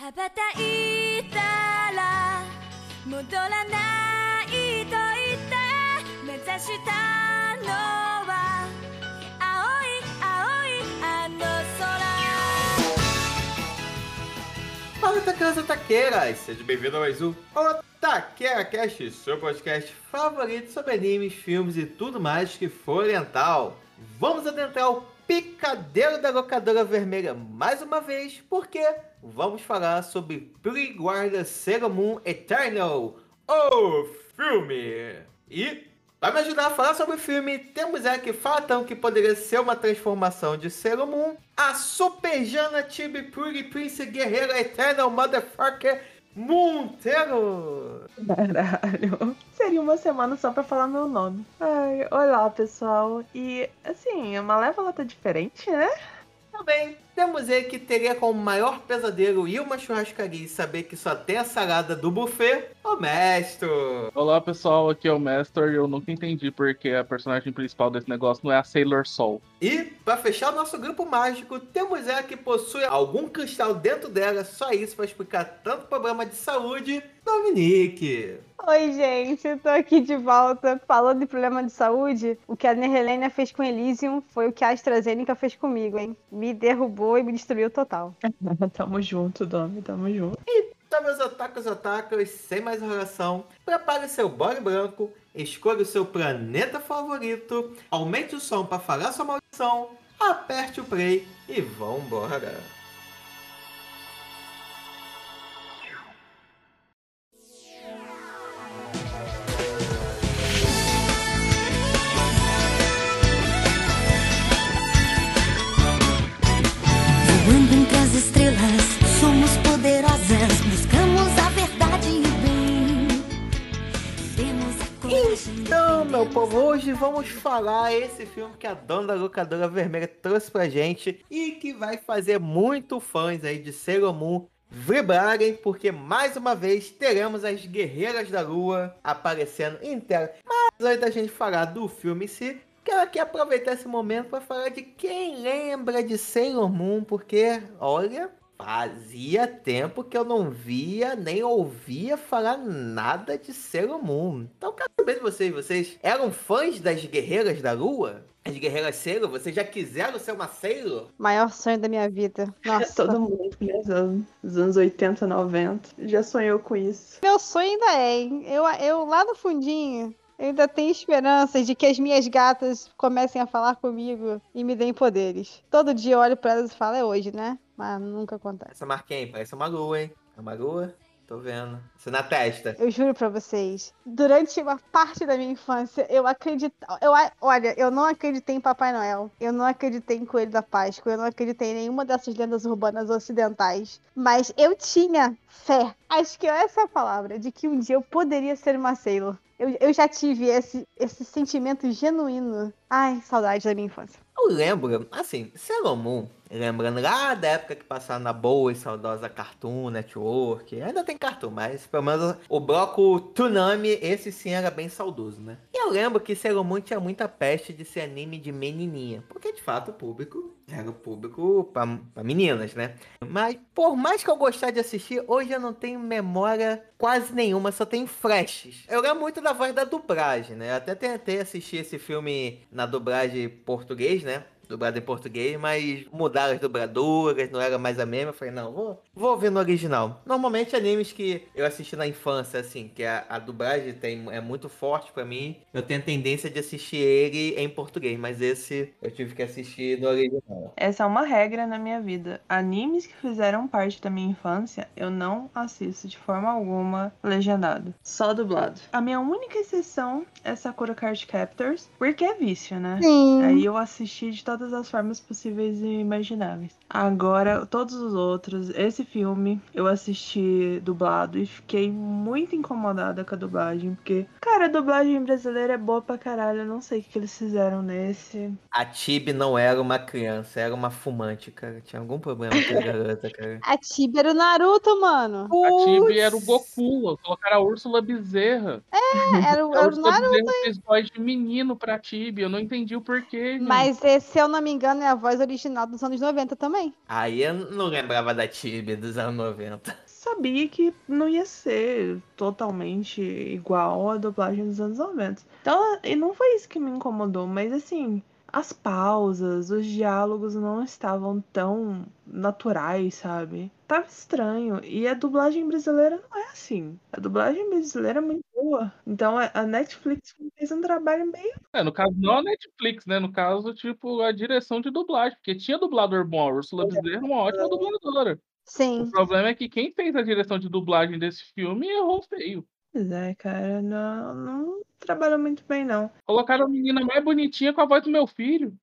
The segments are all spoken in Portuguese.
羽ばたいたら戻らないと言って目指したのは青い青いあの空 Fala, taqueiras e taqueiras! Seja bem-vindo a mais um Otaqueira Cast, seu podcast favorito sobre animes, filmes e tudo mais que for oriental. Vamos adentrar o picadeiro da locadora vermelha mais uma vez, porque vamos falar sobre Pretty Guarda Sailor Moon Eternal, o filme. E para me ajudar a falar sobre o filme, temos aqui Fatão, que poderia ser uma transformação de Sailor Moon, a Super Jana Pretty Prince Guerreira Eternal Motherfucker Monteiro. Caralho. Seria uma semana só pra falar meu nome. Ai, olá, pessoal. E, assim, a Malévola tá diferente, né? Também temos ele que teria como maior pesadelo ir uma churrascaria e saber que só tem a salada do buffet, o mestre. Olá pessoal, aqui é o Master e eu nunca entendi porque a personagem principal desse negócio não é a Sailor Sol. E, para fechar o nosso grupo mágico, temos ela que possui algum cristal dentro dela, só isso para explicar tanto problema de saúde, Dominique. Oi, gente, eu tô aqui de volta. Falando de problema de saúde, o que a Nerhelena fez com Elysium foi o que a AstraZeneca fez comigo, hein? Me derrubou e me destruiu total. tamo junto, Domi, tamo junto. Então, meus otakus otakus, sem mais enrolação, prepare seu bode branco, escolha o seu planeta favorito, aumente o som para falar sua maldição, aperte o play e vambora. Meu povo, hoje vamos falar esse filme que a dona da locadora vermelha trouxe pra gente e que vai fazer muito fãs aí de Sailor Moon vibrarem, porque mais uma vez teremos as Guerreiras da Lua aparecendo em tela. Mas antes da gente falar do filme em si, quero aqui aproveitar esse momento para falar de quem lembra de Sailor Moon, porque, olha, fazia tempo que eu não via nem ouvia falar nada de Sailor Moon. Então, quero saber de vocês, vocês eram fãs das Guerreiras da Lua? As Guerreiras Sailor? Vocês já quiseram ser uma Sailor? Maior sonho da minha vida. Nossa. Todo mundo, né? Dos dos anos 80, 90, já sonhou com isso. Meu sonho ainda é, hein? Eu, eu lá no fundinho, eu ainda tenho esperanças de que as minhas gatas comecem a falar comigo e me deem poderes. Todo dia eu olho pra elas e falo, é hoje, né? Mas nunca acontece. Essa marquinha parece uma lua, hein? É uma lua? Tô vendo. Isso na testa. Eu juro pra vocês, durante uma parte da minha infância, eu acreditava. Eu, olha, eu não acreditei em Papai Noel. Eu não acreditei em Coelho da Páscoa. Eu não acreditei em nenhuma dessas lendas urbanas ocidentais. Mas eu tinha fé. Acho que essa é a palavra, de que um dia eu poderia ser uma Sailor. Eu, eu já tive esse, esse sentimento genuíno. Ai, saudade da minha infância. Eu lembro, assim, Sailor Moon, lembrando lá da época que passava na boa e saudosa Cartoon Network, ainda tem Cartoon, mas pelo menos o bloco Tsunami, esse sim era bem saudoso, né? Eu lembro que Sailor Moon tinha muita peste de ser anime de menininha, porque de fato o público era o público pra, pra meninas, né? Mas por mais que eu gostasse de assistir, hoje eu não tenho memória quase nenhuma, só tenho flashes. Eu lembro muito da voz da dublagem, né? Eu até tentei assistir esse filme na dublagem português, né? Dublado em português, mas mudaram as dobradoras, não era mais a mesma. Eu falei, não, vou, vou ver no original. Normalmente animes que eu assisti na infância, assim, que a, a dublagem tem, é muito forte pra mim, eu tenho tendência de assistir ele em português, mas esse eu tive que assistir no original. Essa é uma regra na minha vida. Animes que fizeram parte da minha infância, eu não assisto de forma alguma legendado. Só dublado. A minha única exceção é Sakura Card Captors, porque é vício, né? Sim. Aí eu assisti de todas as formas possíveis e imagináveis. Agora, todos os outros, esse filme eu assisti dublado e fiquei muito incomodada com a dublagem, porque, cara, a dublagem brasileira é boa pra caralho. Eu não sei o que que eles fizeram nesse. A Tibi não era uma criança, era uma fumante, cara. Tinha algum problema com a garota, cara. A Tibia era o Naruto, mano. A Tibi era o. Goku, colocaram a Úrsula Bezerra. É, era, o- A era o Úrsula Naruto. Bezerra fez voz de menino pra Tibi, eu não entendi o porquê. gente. Mas esse é o não me engano, é a voz original dos anos 90 também. Aí eu não lembrava da Tibi dos anos 90. Sabia que não ia ser totalmente igual a dublagem dos anos 90. Então, e não foi isso que me incomodou, mas assim, as pausas, os diálogos não estavam tão naturais, sabe? Tava estranho. E a dublagem brasileira não é assim. A dublagem brasileira é muito boa. Então a Netflix fez um trabalho meio. É, no caso, não a Netflix, né? No caso, tipo, a direção de dublagem, porque tinha dublador bom. A Ursula Bezerra é uma ótima dubladora. Sim. O problema é que quem fez a direção de dublagem desse filme errou feio. Pois é, cara, não, não trabalhou muito bem, não. Colocaram a menina mais bonitinha com a voz do meu filho.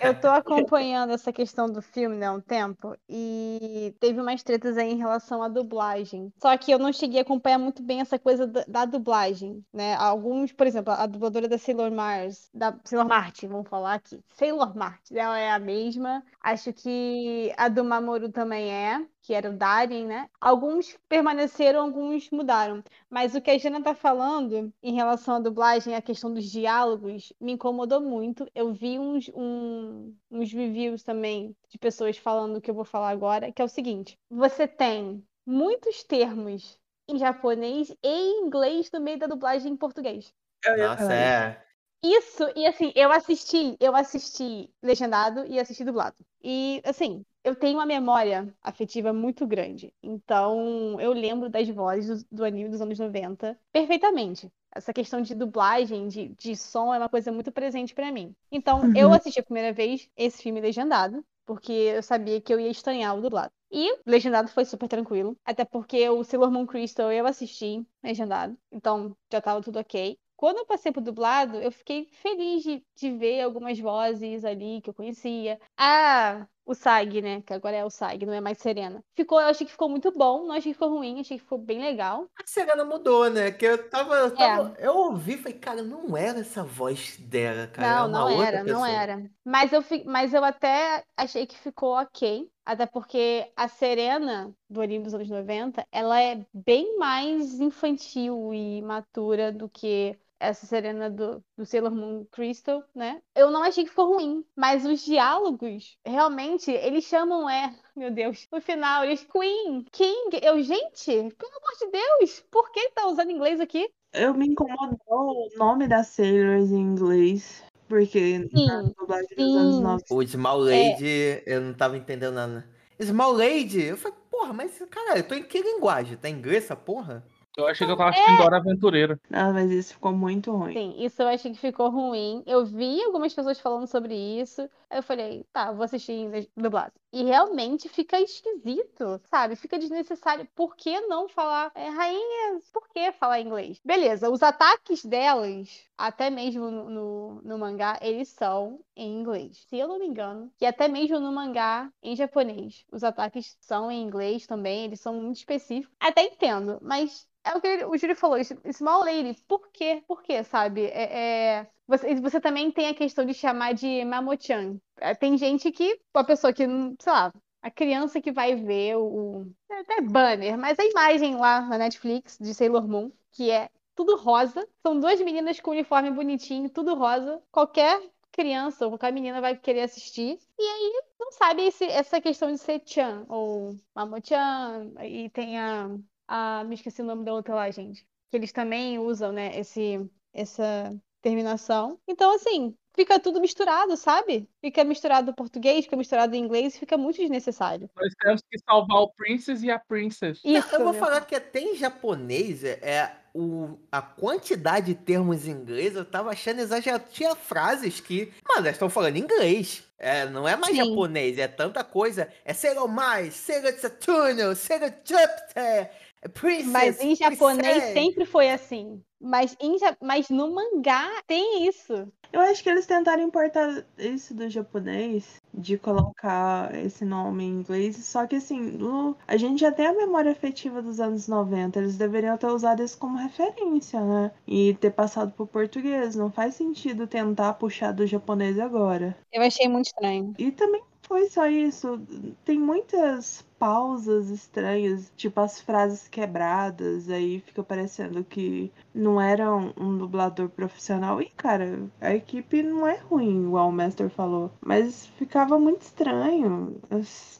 Eu tô acompanhando essa questão do filme, né, há um tempo, e teve umas tretas aí em relação à dublagem. Só que eu não cheguei a acompanhar muito bem essa coisa da, da dublagem, né? Alguns, por exemplo, a dubladora da Sailor Mars, da Sailor Martin, vamos falar aqui. Sailor Martin, ela é a mesma. Acho que a do Mamoru também é, que era o Darien, né? Alguns permaneceram, alguns mudaram. Mas o que a Jana tá falando em relação à dublagem, a questão dos diálogos, me incomodou muito. Eu vi uns, um- uns reviews também de pessoas falando o que eu vou falar agora, que é o seguinte: você tem muitos termos em japonês e em inglês no meio da dublagem em português. Nossa, é. Isso, e assim, eu assisti, eu assisti legendado e assisti dublado. E assim, eu tenho uma memória afetiva muito grande. Então, eu lembro das vozes do, do anime dos anos 90 perfeitamente. Essa questão de dublagem, de, de som, é uma coisa muito presente pra mim. Então, eu Uhum. assisti a primeira vez esse filme legendado, porque eu sabia que eu ia estranhar o dublado. E legendado foi super tranquilo, até porque o Sailor Moon Crystal eu assisti legendado, então já tava tudo ok. Quando eu passei pro dublado, eu fiquei feliz de, de ver algumas vozes ali que eu conhecia. Ah, o Sag, né? Que agora é o Sag, não é mais Serena. Ficou, eu achei que ficou muito bom, não achei que ficou ruim, achei que ficou bem legal. A Serena mudou, né? Que eu tava. É. Eu, tava- eu ouvi e falei, cara, não era essa voz dela, cara. Não, era uma não era, não pessoa. era. Mas eu, mas eu até achei que ficou ok. Até porque a Serena, do anime dos anos 90, ela é bem mais infantil e matura do que essa Serena do, do Sailor Moon Crystal, né? Eu não achei que ficou ruim, mas os diálogos, realmente, eles chamam, é, meu Deus, no final, eles Queen, King, eu, gente, pelo amor de Deus, por que tá usando inglês aqui? Eu me incomodou o nome das Sailors em inglês, porque na Sim, dublagem dos anos sim. 90. O Small Lady, eu não tava entendendo nada. Small Lady? Eu falei, porra, mas cara, eu tô em que linguagem? Tá em inglês essa porra? Eu achei que eu tava assistindo Dora Aventureira. Ah, mas isso ficou muito ruim. Sim, isso eu achei que ficou ruim. Eu vi algumas pessoas falando sobre isso. Aí eu falei, tá, vou assistir em dublado. E realmente fica esquisito, sabe? Fica desnecessário. Por que não falar? É, rainha, por que falar inglês? Beleza, os ataques delas, até mesmo no, no, no mangá, eles são em inglês. Se eu não me engano. E até mesmo no mangá, em japonês, os ataques são em inglês também. Eles são muito específicos. Até entendo, mas é o que o Júlio falou, Small Lady, por quê? Por quê, sabe? É, é- Você, você também tem a questão de chamar de Mamochan. É, Tem gente que, uma pessoa que, sei lá, a criança que vai ver o. é Até banner, mas a imagem lá na Netflix de Sailor Moon, que é tudo rosa. São duas meninas com uniforme bonitinho, tudo rosa. Qualquer criança ou qualquer menina vai querer assistir. E aí não sabe esse- essa questão de ser Chan ou Mamochan. E tem a. a me esqueci o nome da outra lá, gente. Que eles também usam, né, esse, essa terminação. Então, assim, fica tudo misturado, sabe? Fica misturado o português, fica misturado o inglês, fica muito desnecessário. Nós temos que salvar o Princess e a Princess. Isso. eu vou meu. falar que até em japonês é é o, a quantidade de termos em inglês, eu tava achando exagerado. Tinha frases que, mano, elas estão falando inglês. É, não é mais Sim. japonês, é tanta coisa. É Sailor Mais, Sailor Saturno, Sailor Jupiter, Princess. Mas em japonês Princess. sempre foi assim. Mas, em, ja- mas no mangá tem isso. Eu acho que eles tentaram importar isso do japonês, de colocar esse nome em inglês, só que assim, no- a gente já tem a memória afetiva dos anos 90, eles deveriam ter usado isso como referência, né? E ter passado pro português. Não faz sentido tentar puxar do japonês agora. Eu achei muito estranho. E também foi só isso. Tem muitas pausas estranhas, tipo as frases quebradas, aí fica parecendo que não era um, um dublador profissional. E, cara, a equipe não é ruim, igual o Master falou, mas ficava muito estranho.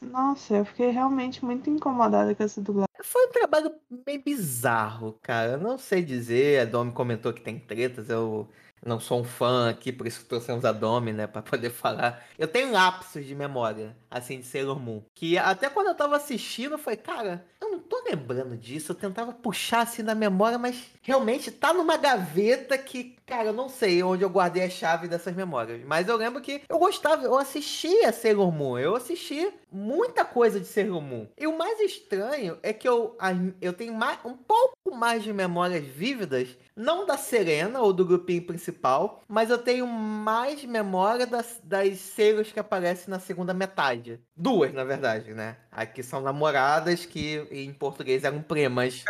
Nossa, eu fiquei realmente muito incomodada com essa dublagem. Foi um trabalho bem bizarro, cara. Eu não sei dizer. A Domi comentou que tem tretas. Eu não sou um fã aqui, por isso trouxemos a Domi, né, pra poder falar. Eu tenho lapsos de memória, assim, de Sailor Moon. Que até quando eu tava assistindo, foi, cara, eu não tô lembrando disso. Eu tentava puxar assim na memória, mas realmente tá numa gaveta que, cara, eu não sei onde eu guardei a chave dessas memórias. Mas eu lembro que eu gostava, eu assistia Sailor Moon, eu assisti muita coisa de Sailor Moon. E o mais estranho é que eu, eu tenho mais, um pouco mais de memórias vívidas, não da Serena ou do grupinho principal, mas eu tenho mais memória das, das Sailors que aparecem na segunda metade. Duas, na verdade, né? Aqui são namoradas que em português eram primas.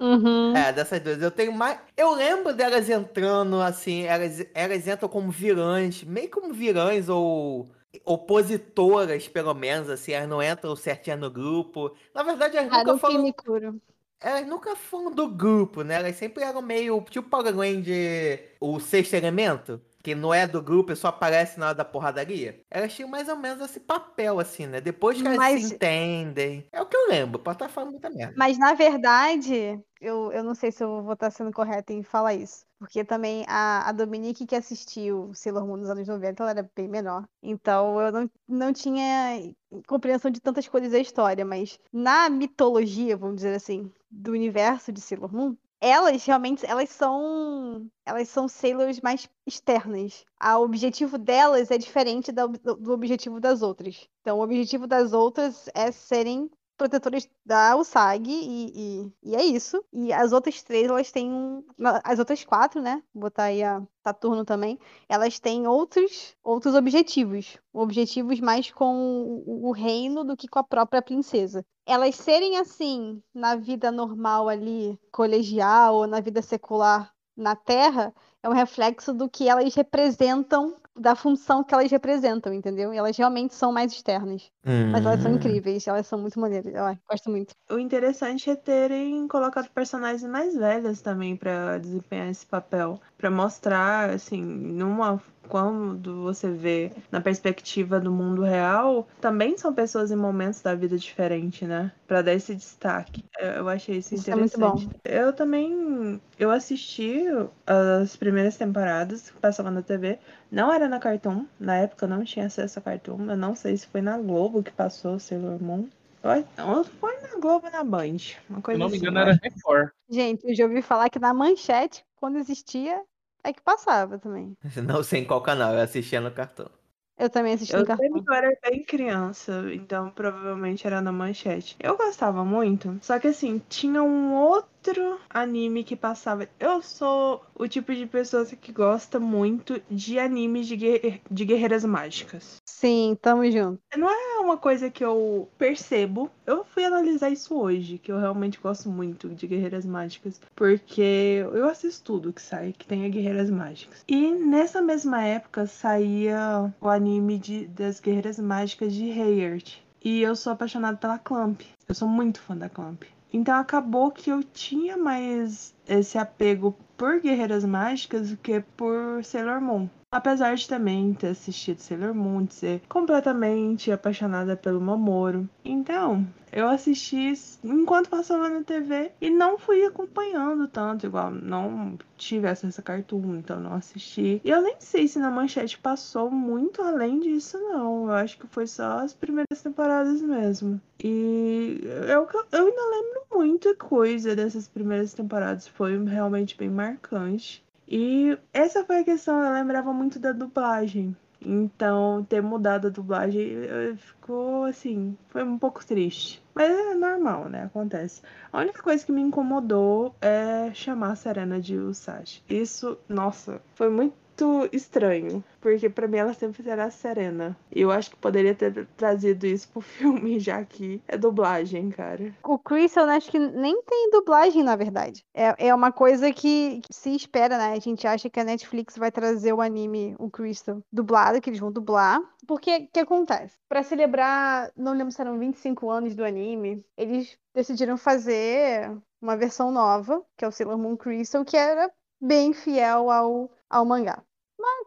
Uhum. É, dessas duas. Eu tenho mais. Eu lembro delas entrando assim, elas, elas entram como vilãs, meio como vilãs ou opositoras, pelo menos, assim, elas não entram certinho no grupo. Na verdade, elas nunca foram. Elas nunca foram do grupo, né? Elas sempre eram meio tipo Power Ranger, o sexto elemento que não é do grupo e só aparece na hora da porradaria. Elas tinham mais ou menos esse papel, assim, né? Depois que elas Mas... se entendem. É o que eu lembro, pode estar falando muita merda. Mas na verdade, eu, eu não sei se eu vou estar sendo correta em falar isso. Porque também a, a Dominique que assistiu Sailor Moon nos anos 90, ela era bem menor. Então eu não, não tinha compreensão de tantas coisas da história. Mas na mitologia, vamos dizer assim, do universo de Sailor Moon, elas realmente elas são elas são sailors mais externas. O objetivo delas é diferente do, do objetivo das outras. Então, o objetivo das outras é serem protetores da USAG e, e, e, é isso. E as outras três, elas têm um. As outras quatro, né? Vou botar aí a Saturno também. Elas têm outros, outros objetivos. Objetivos mais com o reino do que com a própria princesa. Elas serem assim, na vida normal ali, colegial, ou na vida secular na Terra, é um reflexo do que elas representam da função que elas representam, entendeu? E elas realmente são mais externas. Hum. Mas elas são hum. incríveis, elas são muito maneiras. Eu gosto muito. O interessante é terem colocado personagens mais velhas também para desempenhar esse papel. Para mostrar, assim, numa quando você vê na perspectiva do mundo real, também são pessoas em momentos da vida diferentes, né? Para dar esse destaque. Eu achei isso, isso interessante. É muito bom. Eu também eu assisti as primeiras temporadas que passavam na TV. Não era na Cartoon, na época eu não tinha acesso a Cartoon. Eu não sei se foi na Globo que passou Sailor Moon. Ou foi na Globo na Band. Uma coisa Se não me assim, engano, era Record. Gente, eu já ouvi falar que na manchete, quando existia, é que passava também. Não sei em qual canal, eu assistia no cartão. Eu também assisti eu no cartão. Eu era bem criança, então provavelmente era na manchete. Eu gostava muito, só que assim, tinha um outro anime que passava. Eu sou o tipo de pessoa que gosta muito de animes de, guer... de guerreiras mágicas. Sim, tamo junto. Não é uma coisa que eu percebo. Eu fui analisar isso hoje, que eu realmente gosto muito de guerreiras mágicas, porque eu assisto tudo que sai que tenha guerreiras mágicas. E nessa mesma época saía o anime de, das guerreiras mágicas de Hayert. E eu sou apaixonada pela Clamp. Eu sou muito fã da Clamp. Então acabou que eu tinha mais esse apego por Guerreiras Mágicas do que por Sailor Moon. Apesar de também ter assistido Sailor Moon, de ser completamente apaixonada pelo Momoro. Então, eu assisti enquanto passava na TV e não fui acompanhando tanto, igual não tive acesso a cartoon, então não assisti. E eu nem sei se na manchete passou muito além disso, não. Eu acho que foi só as primeiras temporadas mesmo. E eu, eu ainda lembro muita coisa dessas primeiras temporadas, foi realmente bem marcante. E essa foi a questão, eu lembrava muito da dublagem. Então, ter mudado a dublagem ficou assim, foi um pouco triste. Mas é normal, né? Acontece. A única coisa que me incomodou é chamar a Serena de Usashi. Isso, nossa, foi muito muito estranho. Porque pra mim ela sempre será a Serena. Eu acho que poderia ter trazido isso pro filme, já que é dublagem, cara. O Crystal, né, acho que nem tem dublagem, na verdade. É, é uma coisa que, que se espera, né? A gente acha que a Netflix vai trazer o anime, o Crystal, dublado, que eles vão dublar. Porque o que acontece? Pra celebrar, não lembro se eram 25 anos do anime, eles decidiram fazer uma versão nova, que é o Sailor Moon Crystal, que era bem fiel ao, ao mangá.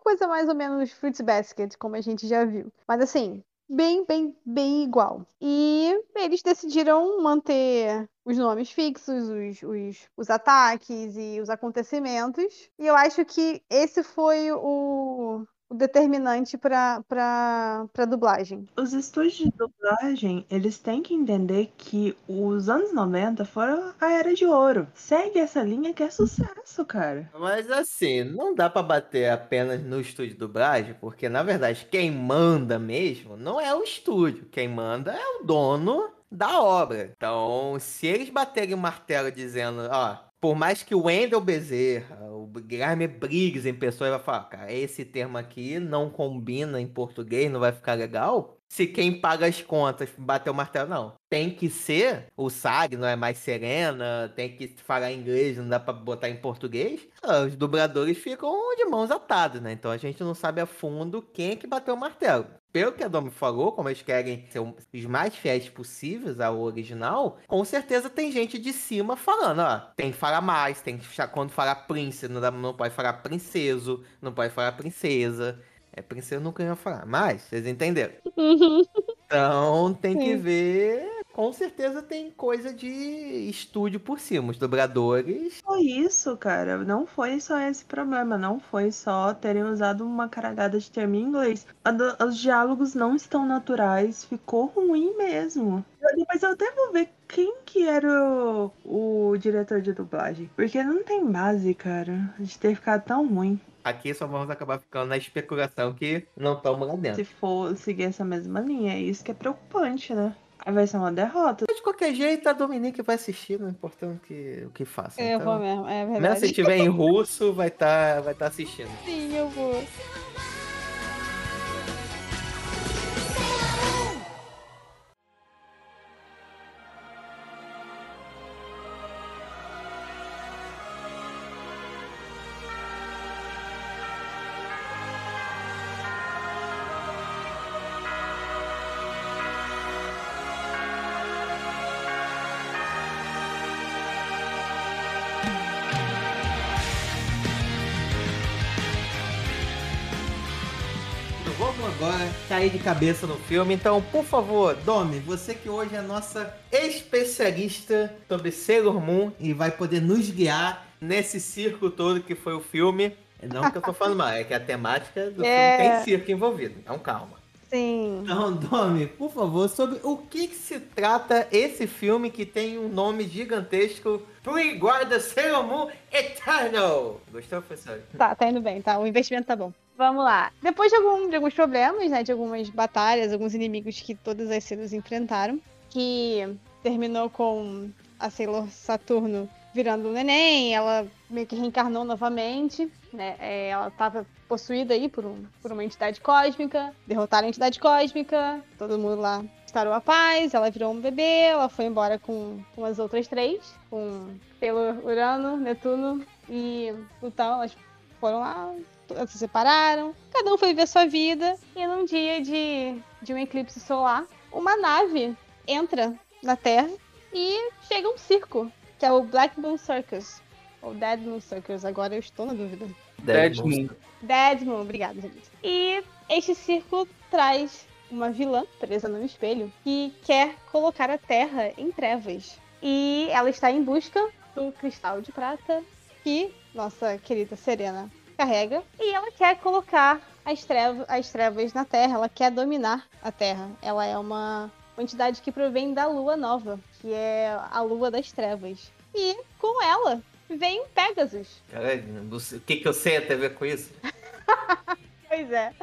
Coisa mais ou menos Fruits Basket, como a gente já viu. Mas assim, bem, bem, bem igual. E eles decidiram manter os nomes fixos, os, os, os ataques e os acontecimentos. E eu acho que esse foi o, o determinante para para dublagem. Os estúdios de dublagem, eles têm que entender que os anos 90 foram a era de ouro. Segue essa linha que é sucesso, cara. Mas assim, não dá pra bater apenas no estúdio de dublagem, porque na verdade quem manda mesmo não é o estúdio, quem manda é o dono da obra. Então, se eles baterem o martelo dizendo, ó, por mais que o Wendel Bezerra, o Guilherme Briggs em pessoa vai falar, cara, esse termo aqui não combina em português, não vai ficar legal. Se quem paga as contas bater o martelo, não. Tem que ser o SAG, não é mais Serena, tem que falar inglês, não dá pra botar em português. Ah, Os dubladores ficam de mãos atadas, né? Então a gente não sabe a fundo quem é que bateu o martelo. Pelo que a Domi falou, como eles querem ser os mais fiéis possíveis ao original, com certeza tem gente de cima falando, ó, tem que falar mais, tem que quando falar príncipe, não, não pode falar princeso, não pode falar princesa. É, princesa eu nunca ia falar, mas vocês entenderam. Então tem que Sim. ver. Com certeza tem coisa de estúdio por cima. Os dobradores. Foi isso, cara. Não foi só esse problema. Não foi só terem usado uma caragada de termo em inglês. Os diálogos não estão naturais. Ficou ruim mesmo. Depois eu até vou ver quem que era o, o diretor de dublagem. Porque não tem base, cara, de ter ficado tão ruim. Aqui só vamos acabar ficando na especulação que não estamos lá dentro. Se for seguir essa mesma linha, é isso que é preocupante, né? Aí vai ser uma derrota. De qualquer jeito, a Dominique vai assistir, não importa o que, o que faça. Eu Então, vou mesmo, é Mesmo se verdade. estiver em russo, vai estar vai tá assistindo. Sim, eu vou. De cabeça no filme. Então, por favor, Domi, você que hoje é a nossa especialista sobre Sailor Moon e vai poder nos guiar nesse circo todo que foi o filme. Não que eu tô falando mal, é que a temática do É. filme tem circo envolvido. Então, calma. Sim. Então, Domi, por favor, sobre o que, que se trata esse filme que tem um nome gigantesco Pre-Guarda Sailor Moon Eternal. Gostou, professor? Tá, tá indo bem, tá? O investimento tá bom. Vamos lá. Depois de, algum, de alguns problemas, né? De algumas batalhas, alguns inimigos que todas as Sailors enfrentaram, que terminou com a Sailor Saturno virando um neném, ela meio que reencarnou novamente, né? é, ela tava possuída aí por, um, por uma entidade cósmica, derrotaram a entidade cósmica, todo mundo lá estarou a paz, ela virou um bebê, ela foi embora com, com as outras três, com Sailor Urano, Netuno e Plutão, elas foram lá, se separaram, cada um foi viver sua vida, e num dia de, de um eclipse solar, uma nave entra na Terra e chega um circo, que é o Black Moon Circus, ou Dead Moon Circus, agora eu estou na dúvida. Dead Moon. Dead Moon, obrigada, gente. E este circo traz uma vilã presa no espelho que quer colocar a Terra em trevas. E ela está em busca do cristal de prata que nossa querida Serena carrega. E ela quer colocar as trevas, as trevas na Terra, ela quer dominar a Terra. Ela é uma, uma entidade que provém da Lua Nova, que é a Lua das Trevas. E com ela vem Pegasus. Caralho, o que, que eu sei a ver com isso? Pois é.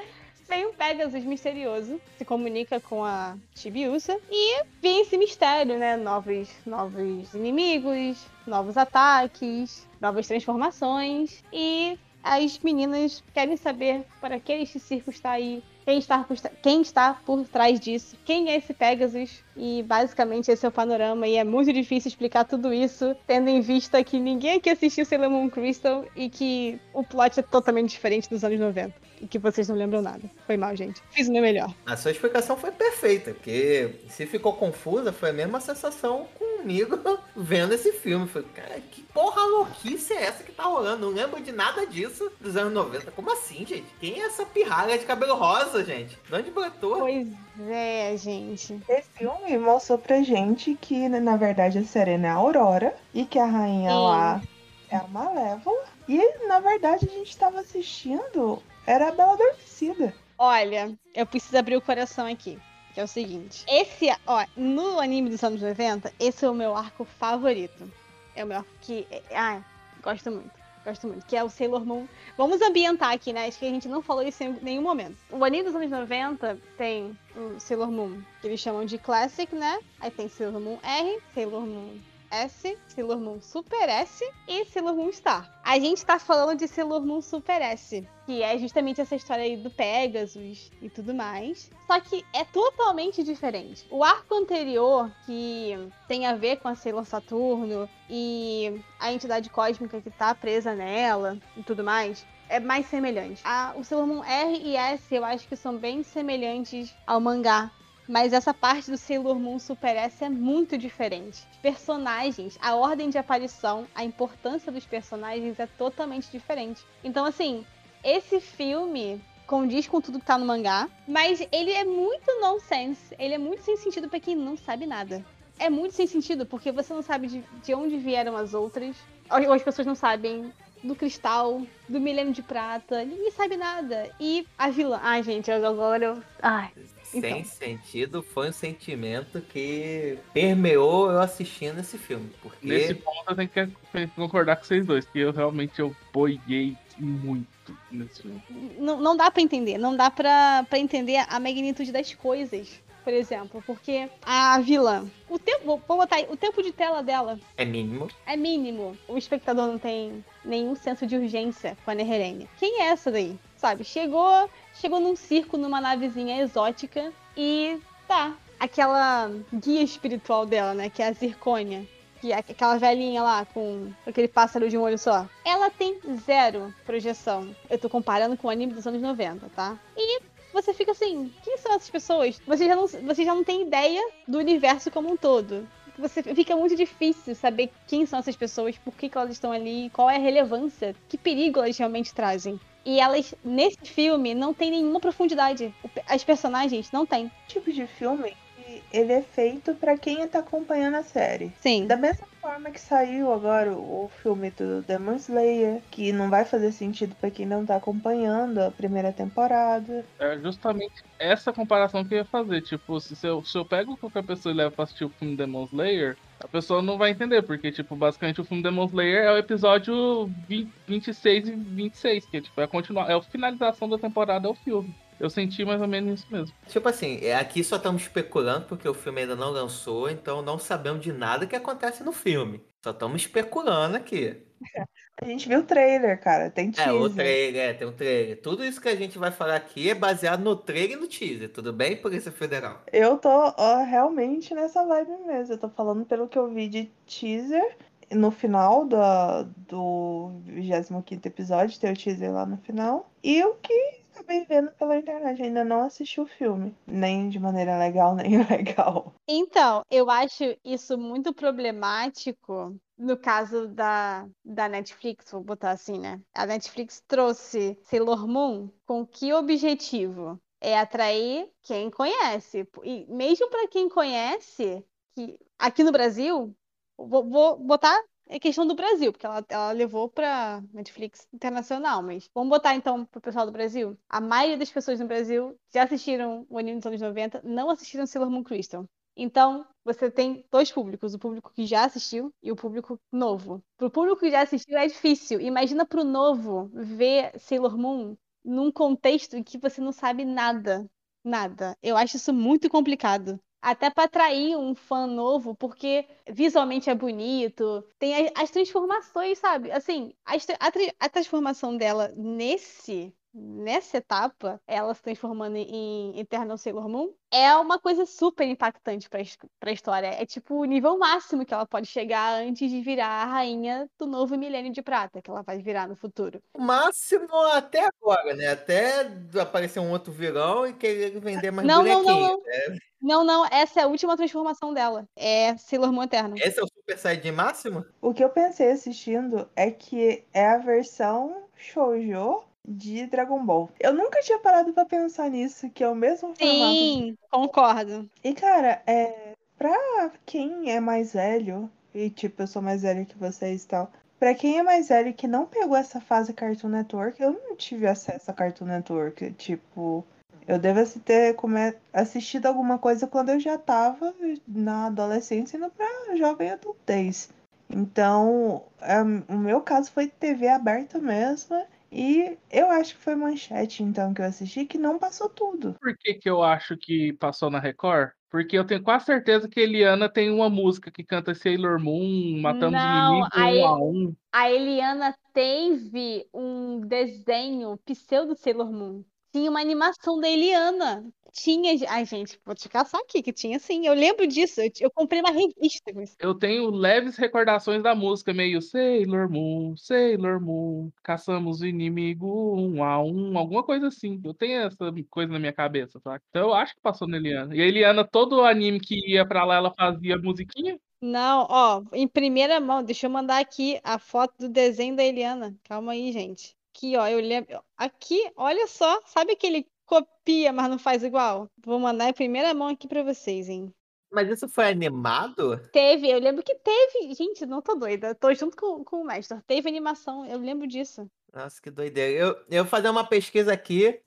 Vem um Pegasus misterioso, se comunica com a Chibiusa e vem esse mistério, né? Novos, novos inimigos, novos ataques, novas transformações. E as meninas querem saber para que este circo está aí, quem está, por, quem está por trás disso, quem é esse Pegasus, e basicamente esse é o panorama, e é muito difícil explicar tudo isso, tendo em vista que ninguém aqui assistiu Sailor Moon Crystal e que o plot é totalmente diferente dos anos 90, e que vocês não lembram nada. Foi mal, gente. Fiz o meu melhor. A sua explicação foi perfeita, porque se ficou confusa, foi a mesma sensação comigo vendo esse filme. Falei, cara, que porra louquice é essa que tá rolando? Não lembro de nada disso dos anos 90. Como assim, gente? Quem é essa pirralha de cabelo rosa, gente? De onde brotou? Pois é, gente. Esse filme mostrou pra gente que, na verdade, a Serena é a Aurora e que a rainha Sim. lá é a Malévola. E, na verdade, a gente tava assistindo, era a Bela Adormecida. Olha, eu preciso abrir o coração aqui. Que é o seguinte. Esse, ó, no anime dos anos 90, esse é o meu arco favorito. É o meu arco que. Ai, gosto muito. Gosto muito. Que é o Sailor Moon. Vamos ambientar aqui, né? Acho que a gente não falou isso em nenhum momento. O anime dos anos 90 tem o Sailor Moon, que eles chamam de Classic, né? Aí tem Sailor Moon R, Sailor Moon S, Sailor Moon Super S e Sailor Moon Star. A gente tá falando de Sailor Moon Super S, que é justamente essa história aí do Pegasus e tudo mais. Só que é totalmente diferente. O arco anterior, que tem a ver com a Sailor Saturno e a entidade cósmica que tá presa nela e tudo mais, é mais semelhante. A- o Sailor Moon R e S eu acho que são bem semelhantes ao mangá. Mas essa parte do Sailor Moon Super S é muito diferente. Personagens, a ordem de aparição, a importância dos personagens é totalmente diferente. Então, assim, esse filme condiz com tudo que tá no mangá, mas ele é muito nonsense. Ele é muito sem sentido pra quem não sabe nada. É muito sem sentido, porque você não sabe de, de onde vieram as outras. Ou as pessoas não sabem do cristal, do milênio de prata. Ninguém sabe nada. E a vilã. Ai, gente, eu- agora eu. Ai. Sem Então. sentido, foi um sentimento que permeou eu assistindo esse filme. Porque Nesse ponto eu tenho que concordar com vocês dois, que eu realmente eu boiei muito nesse filme. não, não dá pra entender. Não dá pra, pra entender a magnitude das coisas. Por exemplo, porque a vilã. O tempo. Vou vou botar aí. O tempo de tela dela é mínimo. é mínimo. O espectador não tem nenhum senso de urgência com a Neherene. Quem é essa daí? Sabe? Chegou. Chegou num circo, numa navezinha exótica. E tá. Aquela guia espiritual dela, né? Que é a Zircônia. Que é aquela velhinha lá com aquele pássaro de um olho só. Ela tem zero projeção. Eu tô comparando com o anime dos anos 90, tá? E você fica assim, quem são essas pessoas? Você já não, você já não tem ideia do universo como um todo. Você fica muito difícil saber quem são essas pessoas, por que, que elas estão ali, qual é a relevância, que perigo elas realmente trazem. E elas, nesse filme, não tem nenhuma profundidade. As personagens não têm. Tipo de filme que ele é feito pra quem tá acompanhando a série. Sim. Da mesma forma que saiu agora o filme do Demon Slayer, que não vai fazer sentido pra quem não tá acompanhando a primeira temporada. É justamente essa comparação que eu ia fazer. Tipo, se eu, se eu pego qualquer pessoa e levo pra assistir o filme Demon Slayer, a pessoa não vai entender, porque, tipo, basicamente o filme Demon Slayer é o episódio 20, 26 e 26, que tipo, é a, é a finalização da temporada, é o filme. Eu senti mais ou menos isso mesmo. Tipo assim, é, aqui só estamos especulando porque o filme ainda não lançou, então não sabemos de nada que acontece no filme. Só estamos especulando aqui. A gente viu o trailer, cara, tem É, teaser. o trailer, é, tem um trailer. Tudo isso que a gente vai falar aqui é baseado no trailer e no teaser, tudo bem, Polícia Federal? Eu tô ó, realmente nessa vibe mesmo. Eu tô falando pelo que eu vi de teaser. No final da, do 25 episódio, tem o teaser lá no final. E o que acabei vendo pela internet. Ainda não assisti o filme. Nem de maneira legal, nem ilegal. Então, eu acho isso muito problemático no caso da, da Netflix, vou botar assim, né? A Netflix trouxe Sailor Moon com que objetivo? É atrair quem conhece. E mesmo para quem conhece, que aqui no Brasil, vou, vou botar a questão do Brasil, porque ela, ela levou pra Netflix internacional, mas vamos botar então pro pessoal do Brasil. A maioria das pessoas no Brasil já assistiram o anime dos anos 90, não assistiram Sailor Moon Crystal. Então, você tem dois públicos, o público que já assistiu e o público novo. Pro público que já assistiu é difícil. Imagina pro novo ver Sailor Moon num contexto em que você não sabe nada. Nada. Eu acho isso muito complicado. Até pra atrair um fã novo, porque visualmente é bonito, tem a- as, transformações, sabe? Assim, as a, tra- a transformação dela nesse nessa etapa, ela se transformando em Eternal Sailor Moon, é uma coisa super impactante pra, pra história. É tipo o nível máximo que ela pode chegar antes de virar a rainha do novo milênio de prata, que ela vai virar no futuro. O máximo até agora, né? Até aparecer um outro vilão e querer vender mais Não, não, não, bonequinhos. não. Não, não, essa é a última transformação dela. É Sailor Moon Eterno. Esse é o Super Saiyajin máximo? O que eu pensei assistindo é que é a versão shoujo de Dragon Ball. Eu nunca tinha parado pra pensar nisso, que é o mesmo formato. Sim, concordo. E cara, é pra quem é mais velho, e tipo, eu sou mais velho que vocês e tal. Pra quem é mais velho que não pegou essa fase Cartoon Network, eu não tive acesso a Cartoon Network. Tipo, eu devo ter come- assistido alguma coisa quando eu já tava na adolescência indo pra jovem adultez. Então, é, o meu caso foi TV aberta mesmo. E eu acho que foi manchete, então, que eu assisti, que não passou tudo. Por que, que eu acho que passou na Record? Porque eu tenho quase certeza que a Eliana tem uma música que canta Sailor Moon, matando os Não, inimigos a um a um. A Eliana teve um desenho pseudo Sailor Moon. Tinha uma animação da Eliana. Tinha. Ai, gente, vou te caçar aqui, que tinha sim. Eu lembro disso. Eu, eu comprei uma revista com isso. Eu tenho leves recordações da música, meio Sailor Moon, Sailor Moon, caçamos o inimigo um a um, alguma coisa assim. Eu tenho essa coisa na minha cabeça, tá? Então eu acho que passou na Eliana. E a Eliana, todo anime que ia pra lá, ela fazia musiquinha. Não, ó, em primeira mão, deixa eu mandar aqui a foto do desenho da Eliana. Calma aí, gente. Aqui, ó, eu lembro. Aqui, olha só, sabe aquele copia, mas não faz igual? Vou mandar em primeira mão aqui pra vocês, hein? Mas isso foi animado? Teve, eu lembro que teve. Gente, não tô doida. Tô junto com, com o mestre. Teve animação, eu lembro disso. Nossa, que doideira. Eu, eu vou fazer uma pesquisa aqui.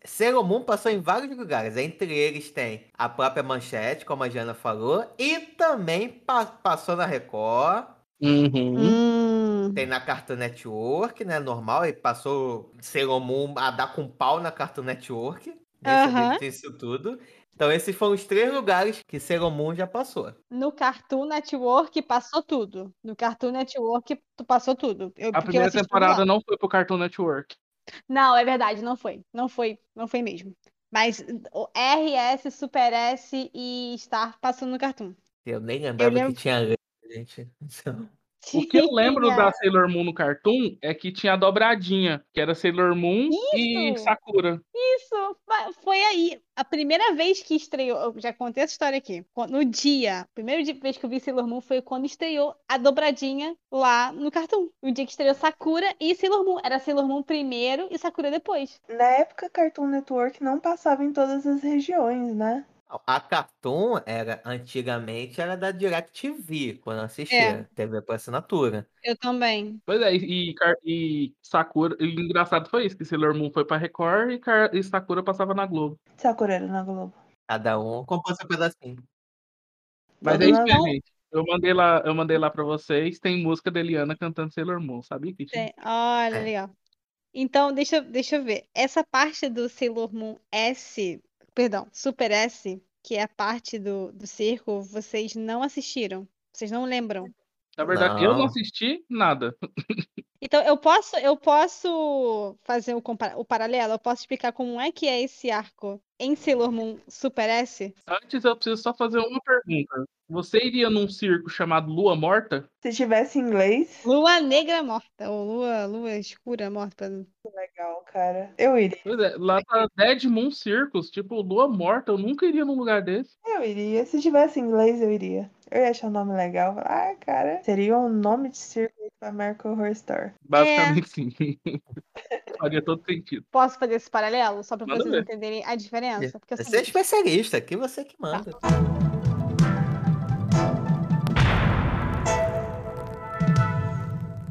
Moon passou em vários lugares. Entre eles tem a própria Manchete, como a Jana falou. E também pa- passou na Record. Uhum. Hum. Tem na Cartoon Network, né? Normal. E passou Sailor Moon a dar com pau na Cartoon Network. Tinha isso tudo. Então esses foram os três lugares que Sailor Moon já passou. No Cartoon Network passou tudo. No Cartoon Network tu passou tudo. Eu, A porque eu primeira temporada não foi pro Cartoon Network. Não, é verdade, não foi. Não foi, não foi mesmo. Mas o RS, Super S e Star passou no Cartoon. Eu nem lembrava lembro- que tinha gente. Então, O que eu lembro da Sailor Moon no Cartoon é que tinha a dobradinha, que era Sailor Moon e Isso! Sakura. Isso, foi aí. A primeira vez que estreou, eu já contei essa história aqui. Qu- No dia, a primeira vez que eu vi Sailor Moon foi quando estreou a dobradinha lá no Cartoon. O dia que estreou Sakura e Sailor Moon. Era Sailor Moon primeiro e Sakura depois. Na época, Cartoon Network não passava em todas as regiões, né? A Cartoon era antigamente era da DirecTV, quando eu assistia. É. TV por assinatura. Eu também. Pois é, e, e Car- e Sakura. E o engraçado foi isso, que Sailor Moon foi pra Record e, Car- e Sakura passava na Globo. Sakura era na Globo. Cada um comprou seu pedacinho. Mas Todo é isso mundo- aí, gente. Eu mandei lá, eu mandei lá pra vocês. Tem música da Eliana cantando Sailor Moon, sabia que tinha? Tem. Olha, É. legal. Então, deixa, eu- deixa eu ver. Essa parte do Sailor Moon S, perdão, Super S, que é a parte do, do circo, vocês não assistiram. Vocês não lembram. Na verdade, eu não Não. assisti nada. Então, eu posso, eu posso fazer o, compara- o paralelo? Eu posso explicar como é que é esse arco em Sailor Moon Super S? Antes eu preciso só fazer uma pergunta. Você iria num circo chamado Lua Morta? Se tivesse inglês, Lua Negra Morta, ou Lua, Lua Escura Morta. legal, cara. Eu iria. Pois é, lá tá Dead Moon Circus, tipo, Lua Morta. Eu nunca iria num lugar desse. Eu iria. Se tivesse inglês, eu iria. Eu ia achar o nome legal. Ah, cara. Seria um nome de circo pra American Horror Story. Basicamente, sim. Faria todo sentido. Posso fazer esse paralelo? Só para Manda vocês ver. entenderem a diferença? Porque é o Você é seguinte, especialista, aqui você que manda.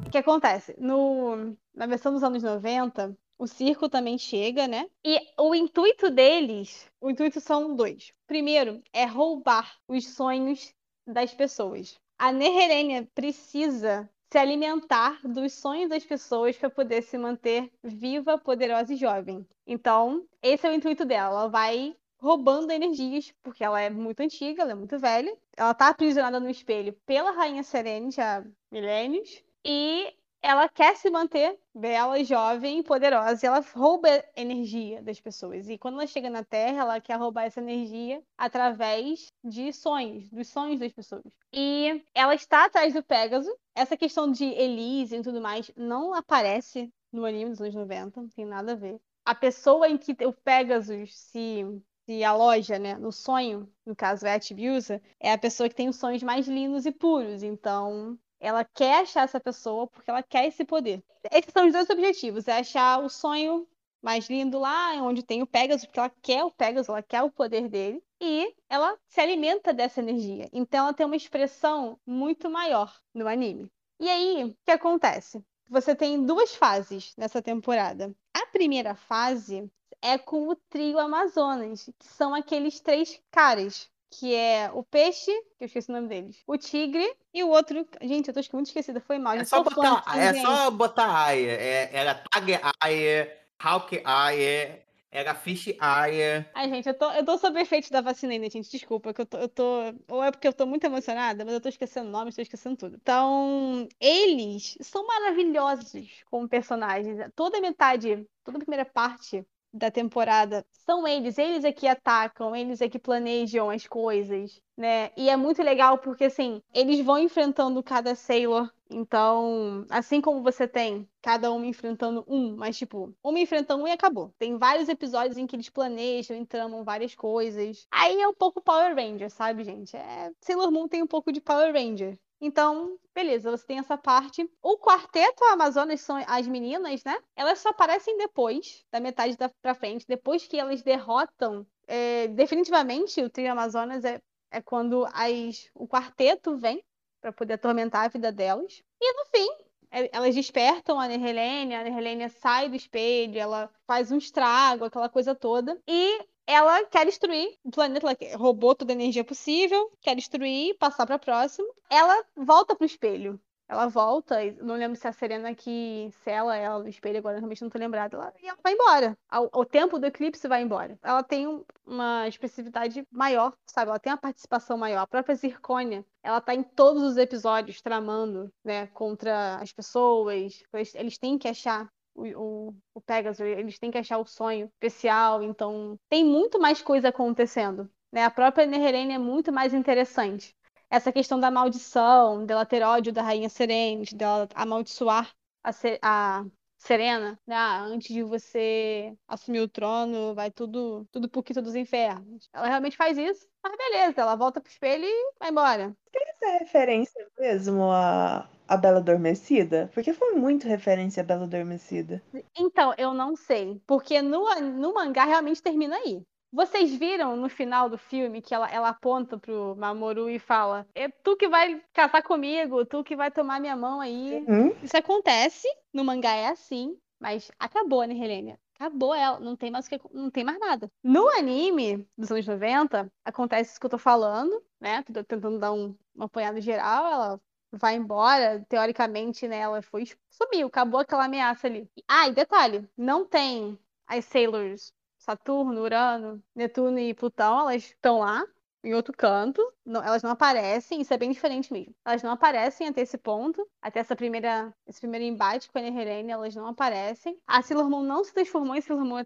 O que acontece? No, na versão dos anos 90, o circo também chega, né? E o intuito deles, o intuito são dois. Primeiro, é roubar os sonhos das pessoas. A Neherênia precisa se alimentar dos sonhos das pessoas para poder se manter viva, poderosa e jovem. Então, esse é o intuito dela. Ela vai roubando energias, porque ela é muito antiga, ela é muito velha. Ela tá aprisionada no espelho pela Rainha Serene há milênios. E ela quer se manter bela, jovem poderosa. E ela rouba energia das pessoas. E quando ela chega na Terra, ela quer roubar essa energia através de sonhos, dos sonhos das pessoas. E ela está atrás do Pégaso. Essa questão de Elise e tudo mais não aparece no anime dos anos 90, não tem nada a ver. A pessoa em que o Pegasus se se aloja, né, no sonho, no caso é a Tibiusa, é a pessoa que tem os sonhos mais lindos e puros. Então, ela quer achar essa pessoa porque ela quer esse poder. Esses são os dois objetivos: é achar o sonho mais lindo lá, onde tem o Pegasus, porque ela quer o Pegasus, ela quer o poder dele, e ela se alimenta dessa energia. Então ela tem uma expressão muito maior no anime. E aí, o que acontece? Você tem duas fases nessa temporada. A primeira fase é com o trio Amazonas, que são aqueles três caras que é o peixe, que eu esqueci o nome deles, o tigre e o outro. Gente, eu tô muito esquecida, foi mal. É só botar, é só botar Aie. É, era Tag Aie, Hawk Aie, era Fish Aie. Ai, gente, eu tô, eu tô sob efeito da vacina ainda, gente. Desculpa, que eu tô, eu tô. Ou é porque eu tô muito emocionada, mas eu tô esquecendo nomes, tô esquecendo tudo. Então, eles são maravilhosos como personagens. Toda a metade, toda a primeira parte da temporada são eles, eles é que atacam, eles é que planejam as coisas, né? E é muito legal porque assim, eles vão enfrentando cada Sailor, então, assim como você tem cada um enfrentando um, mas tipo, um enfrentando um e acabou. Tem vários episódios em que eles planejam, entramam várias coisas. Aí é um pouco Power Ranger, sabe, gente? É, Sailor Moon tem um pouco de Power Ranger. Então, beleza, você tem essa parte. O quarteto Amazonas são as meninas, né? Elas só aparecem depois, da metade da, pra frente, depois que elas derrotam. É, definitivamente, o trio Amazonas é, é quando as, o quarteto vem para poder atormentar a vida delas. E no fim, é, elas despertam a Nerhelene, a Nerhelene sai do espelho, ela faz um estrago, aquela coisa toda. E ela quer destruir o planeta, ela roubou toda a energia possível, quer destruir, passar para próximo. Ela volta pro espelho. Ela volta, não lembro se é a Serena que sela ela no espelho, agora realmente não tô lembrada. Ela, e ela vai embora. O tempo do eclipse vai embora. Ela tem uma expressividade maior, sabe? Ela tem uma participação maior. A própria Zircônia, ela tá em todos os episódios tramando, né, contra as pessoas. Eles, eles têm que achar o, o, o Pegasus, eles têm que achar o sonho especial, então tem muito mais coisa acontecendo. Né? A própria Neherene é muito mais interessante. Essa questão da maldição, dela ter ódio da Rainha Serene, dela amaldiçoar a, a Serena, né? Ah, antes de você assumir o trono, vai tudo, tudo pro quinto dos infernos. Ela realmente faz isso, mas beleza, ela volta pro espelho e vai embora. Essa é referência mesmo a, a Bela Adormecida? Porque foi muito referência a Bela Adormecida. Então, eu não sei. Porque no, no mangá realmente termina aí. Vocês viram no final do filme que ela, ela aponta pro Mamoru e fala: É tu que vai casar comigo, tu que vai tomar minha mão aí. Uhum. Isso acontece, no mangá é assim, mas acabou, né, Helena? Acabou ela, não tem mais que, não tem mais nada. No anime dos anos 90, acontece isso que eu tô falando, né? Tô tentando dar um, uma apanhada geral, ela vai embora, teoricamente, né, ela foi sumiu, acabou aquela ameaça ali. Ah, e detalhe, não tem as Sailors Saturno, Urano, Netuno e Plutão, elas estão lá, em outro canto. Não, elas não aparecem, isso é bem diferente mesmo. Elas não aparecem até esse ponto, até essa primeira, esse primeiro embate com a Neherene, elas não aparecem. A Sailor Moon não se transformou em Sailor Moon.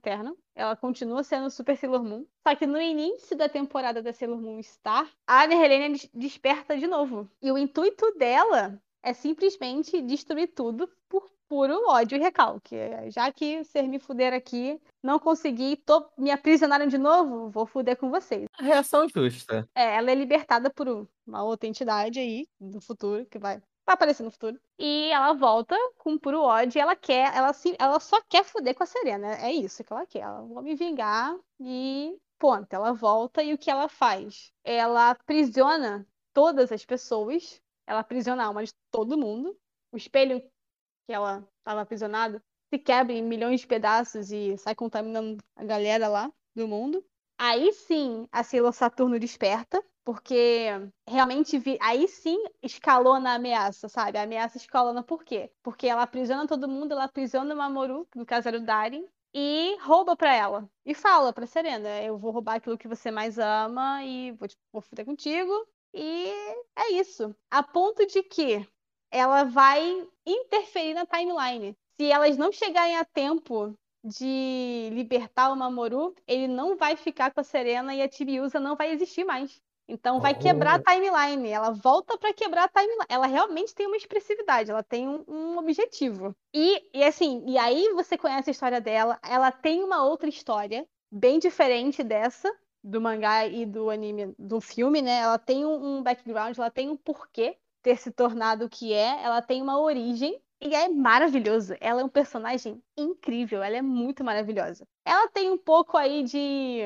Ela continua sendo Super Sailor Moon. Só que no início da temporada da Sailor Moon Star, a Neherene desperta de novo. E o intuito dela é simplesmente destruir tudo por puro ódio e recalque. Já que vocês me fuderam aqui, não consegui, tô, me aprisionaram de novo, vou fuder com vocês. A reação justa. É, ela é libertada por uma outra entidade aí, do futuro, que vai, vai aparecer no futuro. E ela volta com puro ódio e ela quer, ela, se, ela só quer fuder com a Serena. É isso que ela quer. Ela vai me vingar e ponto. Ela volta e o que ela faz? Ela aprisiona todas as pessoas, ela aprisiona a alma de todo mundo. O espelho que ela estava aprisionada, se quebra em milhões de pedaços e sai contaminando a galera lá do mundo. Aí sim a Sailor Saturno desperta, porque realmente vi... aí sim escalou na ameaça, sabe? A ameaça escalona por quê? Porque ela aprisiona todo mundo, ela aprisiona o Mamoru, no caso era o Darin, e rouba pra ela. E fala pra Serena: Eu vou roubar aquilo que você mais ama e vou, tipo, fuder contigo. E é isso. A ponto de que ela vai interferir na timeline. Se elas não chegarem a tempo de libertar o Mamoru, ele não vai ficar com a Serena e a Tibiusa não vai existir mais. Então vai Oh. quebrar a timeline. Ela volta pra quebrar a timeline. Ela realmente tem uma expressividade, ela tem um, um objetivo. E, e assim, e aí você conhece a história dela. Ela tem uma outra história, bem diferente dessa, do mangá e do anime, do filme, né? Ela tem um, um background, ela tem um porquê ter se tornado o que é, ela tem uma origem. E é maravilhoso. Ela é um personagem incrível. Ela é muito maravilhosa. Ela tem um pouco aí de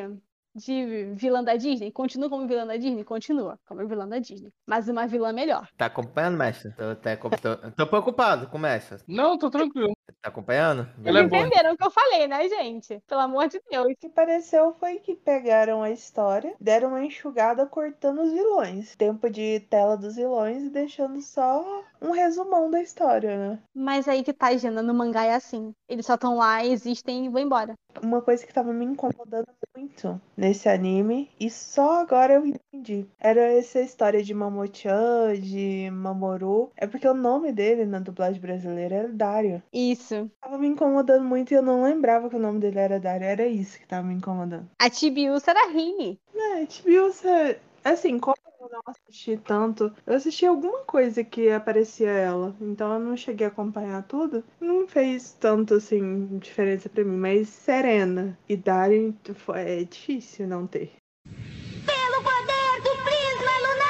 de vilã da Disney? Continua como vilã da Disney? Continua como vilã da Disney. Mas uma vilã melhor. Tá acompanhando, mestre? Tô, tá- tô- tô preocupado com o mestre. Não, tô tranquilo. Tá acompanhando? Ela é Vocês boa. entenderam o que eu falei, né, gente? Pelo amor de Deus. O que pareceu foi que pegaram a história, deram uma enxugada cortando os vilões. Tempo de tela dos vilões e deixando só um resumão da história, né? Mas aí que tá, Gina, no mangá é assim. Eles só estão lá, existem e vão embora. Uma coisa que tava me incomodando muito nesse anime, e só agora eu entendi. Era essa história de Mamochan, de Mamoru. É porque o nome dele na dublagem brasileira era Dario. Isso. Tava me incomodando muito e eu não lembrava que o nome dele era Dario. Era isso que tava me incomodando. A Tibiusa era Rini. É, tipo, você. Assim, como não assisti tanto, eu assisti alguma coisa que aparecia ela. Então eu não cheguei a acompanhar tudo. Não fez tanto, assim, diferença pra mim. Mas Serena e Dario foi- é difícil não ter. Pelo poder do prisma lunar!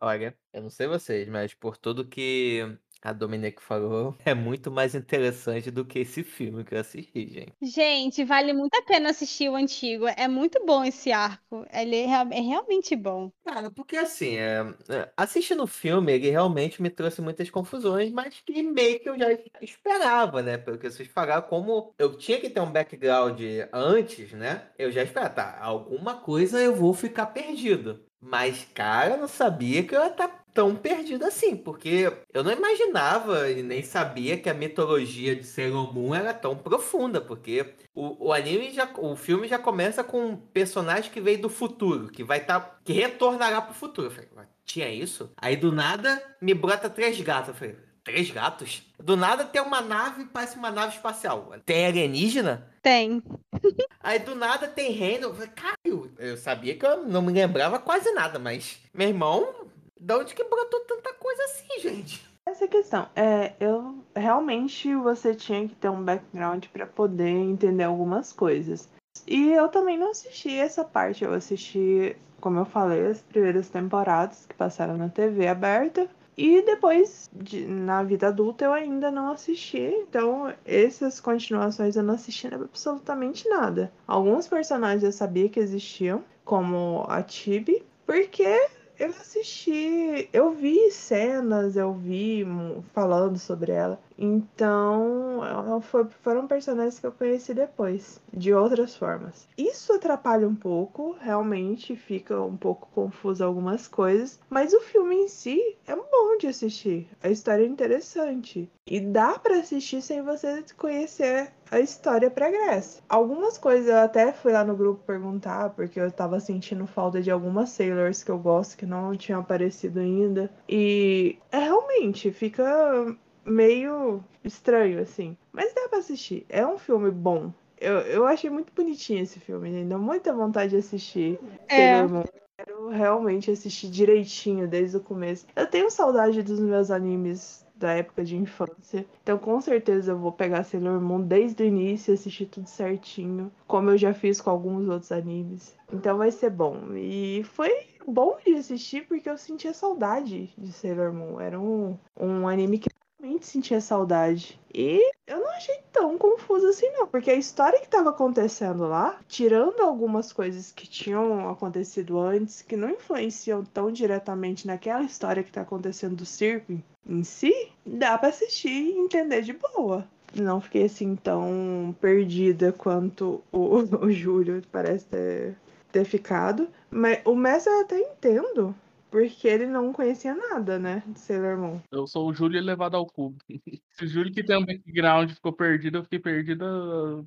Olha, eu não sei vocês, mas por tudo que a Dominique falou, é muito mais interessante do que esse filme que eu assisti, gente. Gente, vale muito a pena assistir o antigo. É muito bom esse arco. Ele é, real- é realmente bom. Cara, porque assim, é, é, assistindo o filme, ele realmente me trouxe muitas confusões, mas que meio que eu já esperava, né? Pelo que vocês falaram, como eu tinha que ter um background antes, né? Eu já esperava, tá, alguma coisa eu vou ficar perdido. Mas, cara, eu não sabia que eu ia estar tão perdido assim, porque eu não imaginava e nem sabia que a mitologia de Sailor Moon era tão profunda, porque o, o anime já, o filme já começa com um personagem que veio do futuro, que vai estar, que retornará pro futuro. Eu falei, "Mas tinha isso? Aí do nada me brota três gatos. Eu falei, três gatos? Do nada tem uma nave, parece uma nave espacial. Tem alienígena? Tem. Aí do nada tem reino. Eu falei, Cara, eu, eu sabia que eu não me lembrava quase nada, mas meu irmão, de onde que brotou tanta coisa assim, gente? Essa é questão. É, eu realmente você tinha que ter um background pra poder entender algumas coisas. E eu também não assisti essa parte. Eu assisti, como eu falei, as primeiras temporadas que passaram na TV aberta. E depois, de- na vida adulta, eu ainda não assisti. Então, essas continuações eu não assisti absolutamente nada. Alguns personagens eu sabia que existiam, como a Tibi, porque eu assisti, eu vi cenas, eu vi falando sobre ela. Então, foi- foram personagens que eu conheci depois, de outras formas. Isso atrapalha um pouco, realmente fica um pouco confuso algumas coisas, mas o filme em si é bom de assistir. A história é interessante e dá pra assistir sem você conhecer a história pregressa. Algumas coisas eu até fui lá no grupo perguntar, porque eu tava sentindo falta de algumas Sailors que eu gosto que não tinham aparecido ainda. E é realmente fica meio estranho, assim. Mas dá pra assistir. É um filme bom. Eu, eu achei muito bonitinho esse filme, me dá muita vontade de assistir. É. Sailor Moon. Quero realmente assistir direitinho desde o começo. Eu tenho saudade dos meus animes da época de infância. Então, com certeza, eu vou pegar Sailor Moon desde o início e assistir tudo certinho, como eu já fiz com alguns outros animes. Então, vai ser bom. E foi bom de assistir porque eu sentia saudade de Sailor Moon. Era um, um anime que eu realmente sentia saudade. E eu não achei tão confuso assim, não, porque a história que estava acontecendo lá, tirando algumas coisas que tinham acontecido antes, que não influenciam tão diretamente naquela história que está acontecendo do circo em si, dá pra assistir e entender de boa. Não fiquei assim tão perdida quanto o, o Júlio parece ter, ter ficado. Mas o Messi eu até entendo porque ele não conhecia nada, né, de Sailor Moon. Eu sou o Júlio elevado ao cubo. Se o Júlio que tem um background ficou perdido, eu fiquei perdida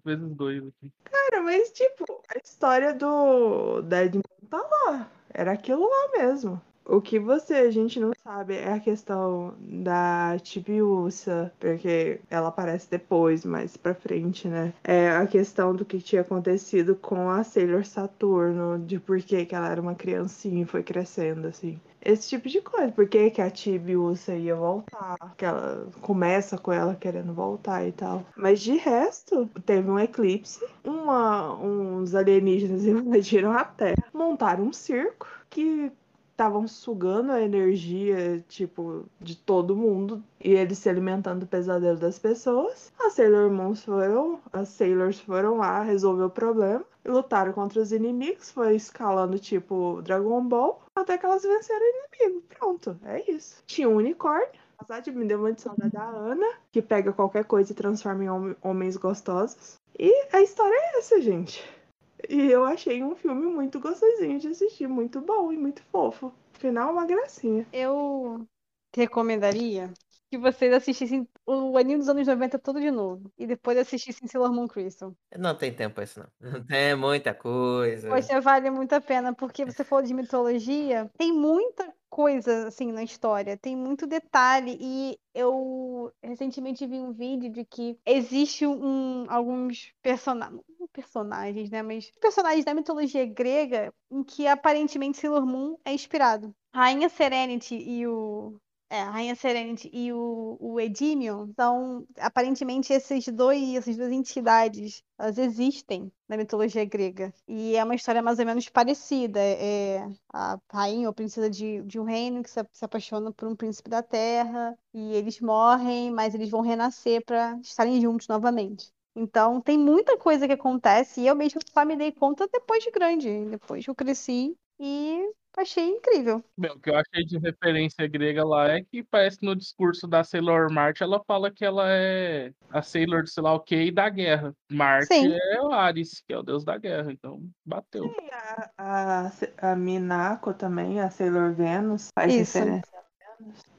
vezes dois aqui. Cara, mas tipo, a história do Dead Moon tá lá. Era aquilo lá mesmo. O que você, a gente não sabe é a questão da Tibiusa, porque ela aparece depois, mais pra frente, né? É a questão do que tinha acontecido com a Sailor Saturno, de por que, ela era uma criancinha e foi crescendo, assim. Esse tipo de coisa. Por que, que a Tibiusa ia voltar? Que ela começa com ela querendo voltar e tal. Mas de resto, teve um eclipse, uma, uns alienígenas invadiram a Terra, montaram um circo que estavam sugando a energia, tipo, de todo mundo e eles se alimentando do pesadelo das pessoas. As Sailor Moons foram, as Sailors foram lá resolver o problema, lutaram contra os inimigos, foi escalando tipo Dragon Ball, até que elas venceram o inimigo. Pronto, é isso. Tinha um unicórnio. Apesar me deu uma saudade da Ana, que pega qualquer coisa e transforma em hom homens gostosos. E a história é essa, gente. E eu achei um filme muito gostosinho de assistir, muito bom e muito fofo. Final, uma gracinha. Eu recomendaria que vocês assistissem o anime dos anos 90 todo de novo. E depois assistissem Sailor Moon Crystal. Não tem tempo isso, não. Não tem muita coisa. Poxa, vale muito a pena, porque você falou de mitologia, tem muita coisa assim na história, tem muito detalhe e eu recentemente vi um vídeo de que existe um alguns personagens, personagens, né, mas personagens da mitologia grega em que aparentemente Sailor Moon é inspirado. Rainha Serenity e o é, a Rainha Serenity e o, o Edimion são, aparentemente, esses dois, essas duas entidades, elas existem na mitologia grega. E é uma história mais ou menos parecida. É a rainha ou princesa de, de um reino que se, se apaixona por um príncipe da terra, e eles morrem, mas eles vão renascer para estarem juntos novamente. Então, tem muita coisa que acontece, e eu mesmo só me dei conta depois de grande, depois que eu cresci, e Achei incrível. Bem, o que eu achei de referência grega lá é que parece que no discurso da Sailor Marte ela fala que ela é a Sailor de sei lá o que e da guerra. Marte Sim. é o Ares, que é o deus da guerra, então bateu. Sim, a, a, a Minako também, a Sailor Venus, faz Isso. referência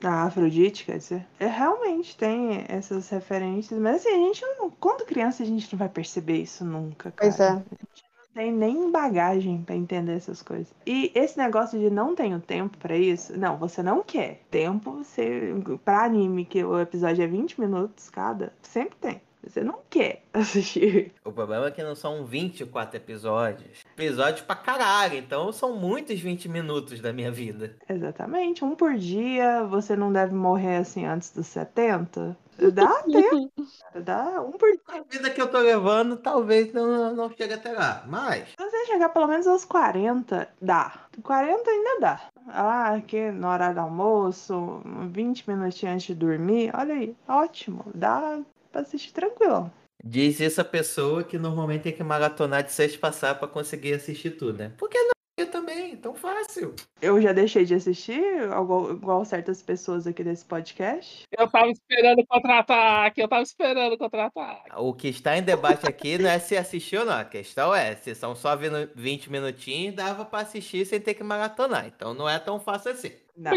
a Afrodite, quer dizer. É, realmente tem essas referências, mas assim, a gente não. Quando criança, a gente não vai perceber isso nunca. Cara. Pois é tem nem bagagem para entender essas coisas. E esse negócio de não tenho tempo para isso, não, você não quer. Tempo, você para anime que o episódio é 20 minutos cada, sempre tem. Você não quer assistir. O problema é que não são 24 episódios. Episódios pra caralho. Então são muitos 20 minutos da minha vida. Exatamente. Um por dia. Você não deve morrer assim antes dos 70. Dá tempo. Dá um por. A vida que eu tô levando, talvez não, não chegue até lá. Mas. Se você chegar pelo menos aos 40, dá. 40 ainda dá. Ah, aqui no horário do almoço, 20 minutinhos antes de dormir. Olha aí, ótimo. Dá pra assistir tranquilo. Diz isso a pessoa que normalmente tem que maratonar de seis passar para conseguir assistir tudo, né? Por que não? Também, tão fácil. Eu já deixei de assistir, igual, igual certas pessoas aqui desse podcast. Eu tava esperando contra-ataque, eu tava esperando contra-ataque. O que está em debate aqui não é se assistiu ou não. A questão é, se são só 20 minutinhos, dava para assistir sem ter que maratonar. Então não é tão fácil assim. Não.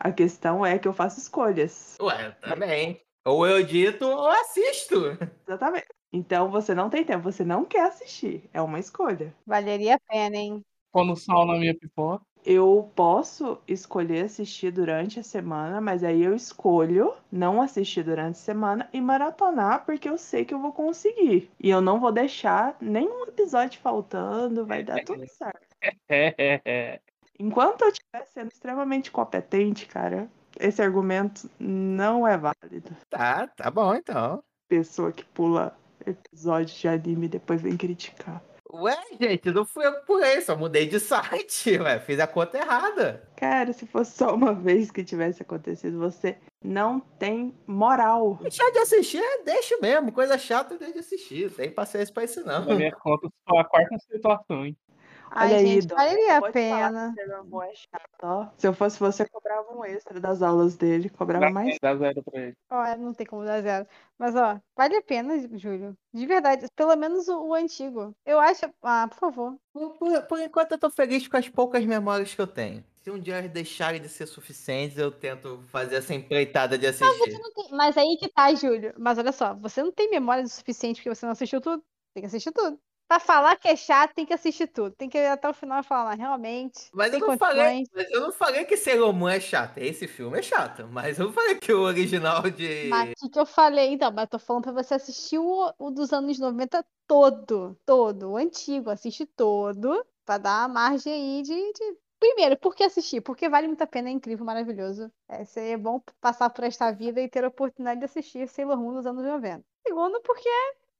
A questão é que eu faço escolhas. Ué, também. Ou eu edito ou assisto. Exatamente. Então você não tem tempo, você não quer assistir. É uma escolha. Valeria a pena, hein? Pondo sal na minha pipoca. Eu posso escolher assistir durante a semana, mas aí eu escolho não assistir durante a semana e maratonar porque eu sei que eu vou conseguir. E eu não vou deixar nenhum episódio faltando, vai dar tudo certo. Enquanto eu estiver sendo extremamente competente, cara, esse argumento não é válido. Tá, tá bom então. Pessoa que pula episódio de anime e depois vem criticar. Ué, gente, não fui eu que pulei, só mudei de site, ué, fiz a conta errada. Cara, se fosse só uma vez que tivesse acontecido, você não tem moral. Deixar de assistir, é, deixa mesmo, coisa chata, deixa de assistir, tem paciência pra isso não. Na minha conta, só a quarta situação, hein. Ai, Olha gente, aí, valeria a pena. É chato, Se eu fosse você, cobrava um extra das aulas dele, cobrava dá, mais. Dá zero pra ele. Ó, não tem como dar zero. Mas, ó, vale a pena, Júlio. De verdade, pelo menos o, o antigo. Eu acho. Ah, por favor. Por, por, por, enquanto, eu tô feliz com as poucas memórias que eu tenho. Se um dia eles deixarem de ser suficientes, eu tento fazer essa empreitada de Mas, assistir. você não tem... Mas aí que tá, Júlio. Mas olha só, você não tem memória o suficiente porque você não assistiu tudo. Tem que assistir tudo. Pra falar que é chato, tem que assistir tudo. Tem que ir até o final e falar, realmente. Mas eu não condições. falei, mas eu não falei que Sailor Moon é chato. Esse filme é chato, mas eu falei que o original de Mas o que, que eu falei, então? Mas eu tô falando pra você assistir o, o dos anos 90 todo. Todo. O antigo. Assiste todo. Pra dar a margem aí de. de- Primeiro, por que assistir? Porque vale muito a pena, é incrível, maravilhoso. É, seria bom passar por esta vida e ter a oportunidade de assistir Sailor Moon nos anos 90. Segundo, porque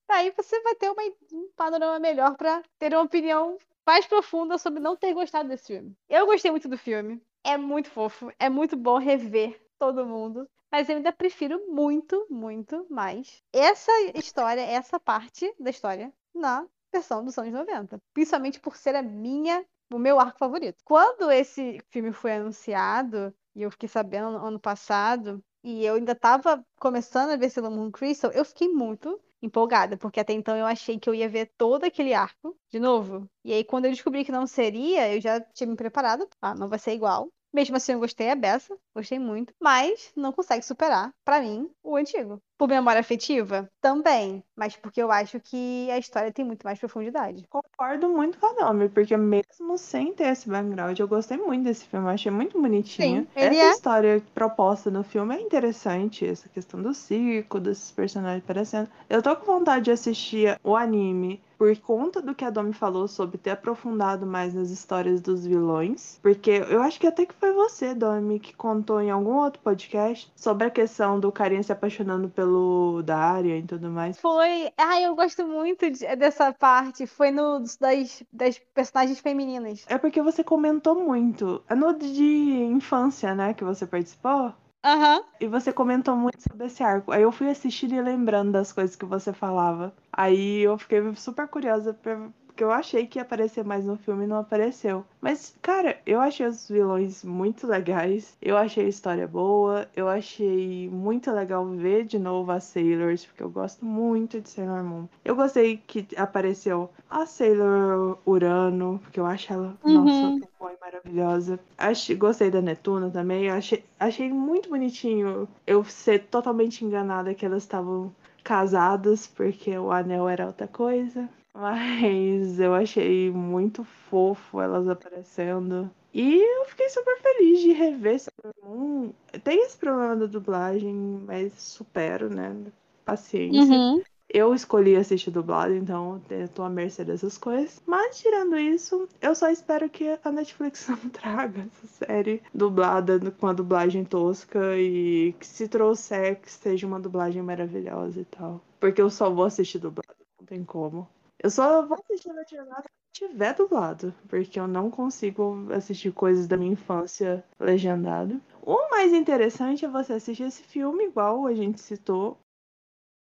aí você vai ter uma- um panorama melhor pra ter uma opinião mais profunda sobre não ter gostado desse filme. Eu gostei muito do filme. É muito fofo. É muito bom rever todo mundo. Mas eu ainda prefiro muito, muito mais essa história, essa parte da história na versão dos anos 90. Principalmente por ser a minha, o meu arco favorito. Quando esse filme foi anunciado, e eu fiquei sabendo no ano passado, e eu ainda tava começando a ver Sailor Moon Crystal, eu fiquei muito empolgada, porque até então eu achei que eu ia ver todo aquele arco de novo. E aí, quando eu descobri que não seria, eu já tinha me preparado. Ah, não vai ser igual. Mesmo assim, eu gostei a beça, gostei muito, mas não consegue superar, pra mim, o antigo. Por memória afetiva? Também, mas porque eu acho que a história tem muito mais profundidade. Concordo muito com a Naomi, porque mesmo sem ter esse background, eu gostei muito desse filme, achei muito bonitinho. Sim, essa é. história proposta no filme é interessante, essa questão do circo, desses personagens aparecendo. Eu tô com vontade de assistir o anime por conta do que a Domi falou sobre ter aprofundado mais nas histórias dos vilões, porque eu acho que até que foi você, Domi, que contou em algum outro podcast sobre a questão do carinha se apaixonando pelo Daria e tudo mais. Foi. Ai, eu gosto muito de- dessa parte. Foi no das, das personagens femininas. É porque você comentou muito. É no de infância, né, que você participou. Aham. E você comentou muito sobre esse arco. Aí eu fui assistindo e lembrando das coisas que você falava. Aí eu fiquei super curiosa, pra- porque eu achei que ia aparecer mais no filme e não apareceu. Mas, cara, eu achei os vilões muito legais. Eu achei a história boa. Eu achei muito legal ver de novo as Sailors, porque eu gosto muito de Sailor Moon. Eu gostei que apareceu a Sailor Urano, porque eu acho ela, Uhum. nossa, foi maravilhosa. Achei, gostei da Netuna também. Achei, achei muito bonitinho eu ser totalmente enganada que elas estavam casadas, porque o anel era outra coisa. Mas eu achei muito fofo elas aparecendo. E eu fiquei super feliz de rever Sailor. Tem esse problema da dublagem, mas supero, né? Paciência. Uhum. Eu escolhi assistir dublado, então eu tô à mercê dessas coisas. Mas tirando isso, eu só espero que a Netflix não traga essa série dublada com a dublagem tosca e que se trouxer que seja uma dublagem maravilhosa e tal. Porque eu só vou assistir dublado, não tem como. Eu só vou assistir legendado se tiver dublado, porque eu não consigo assistir coisas da minha infância legendado. O mais interessante é você assistir esse filme, igual a gente citou,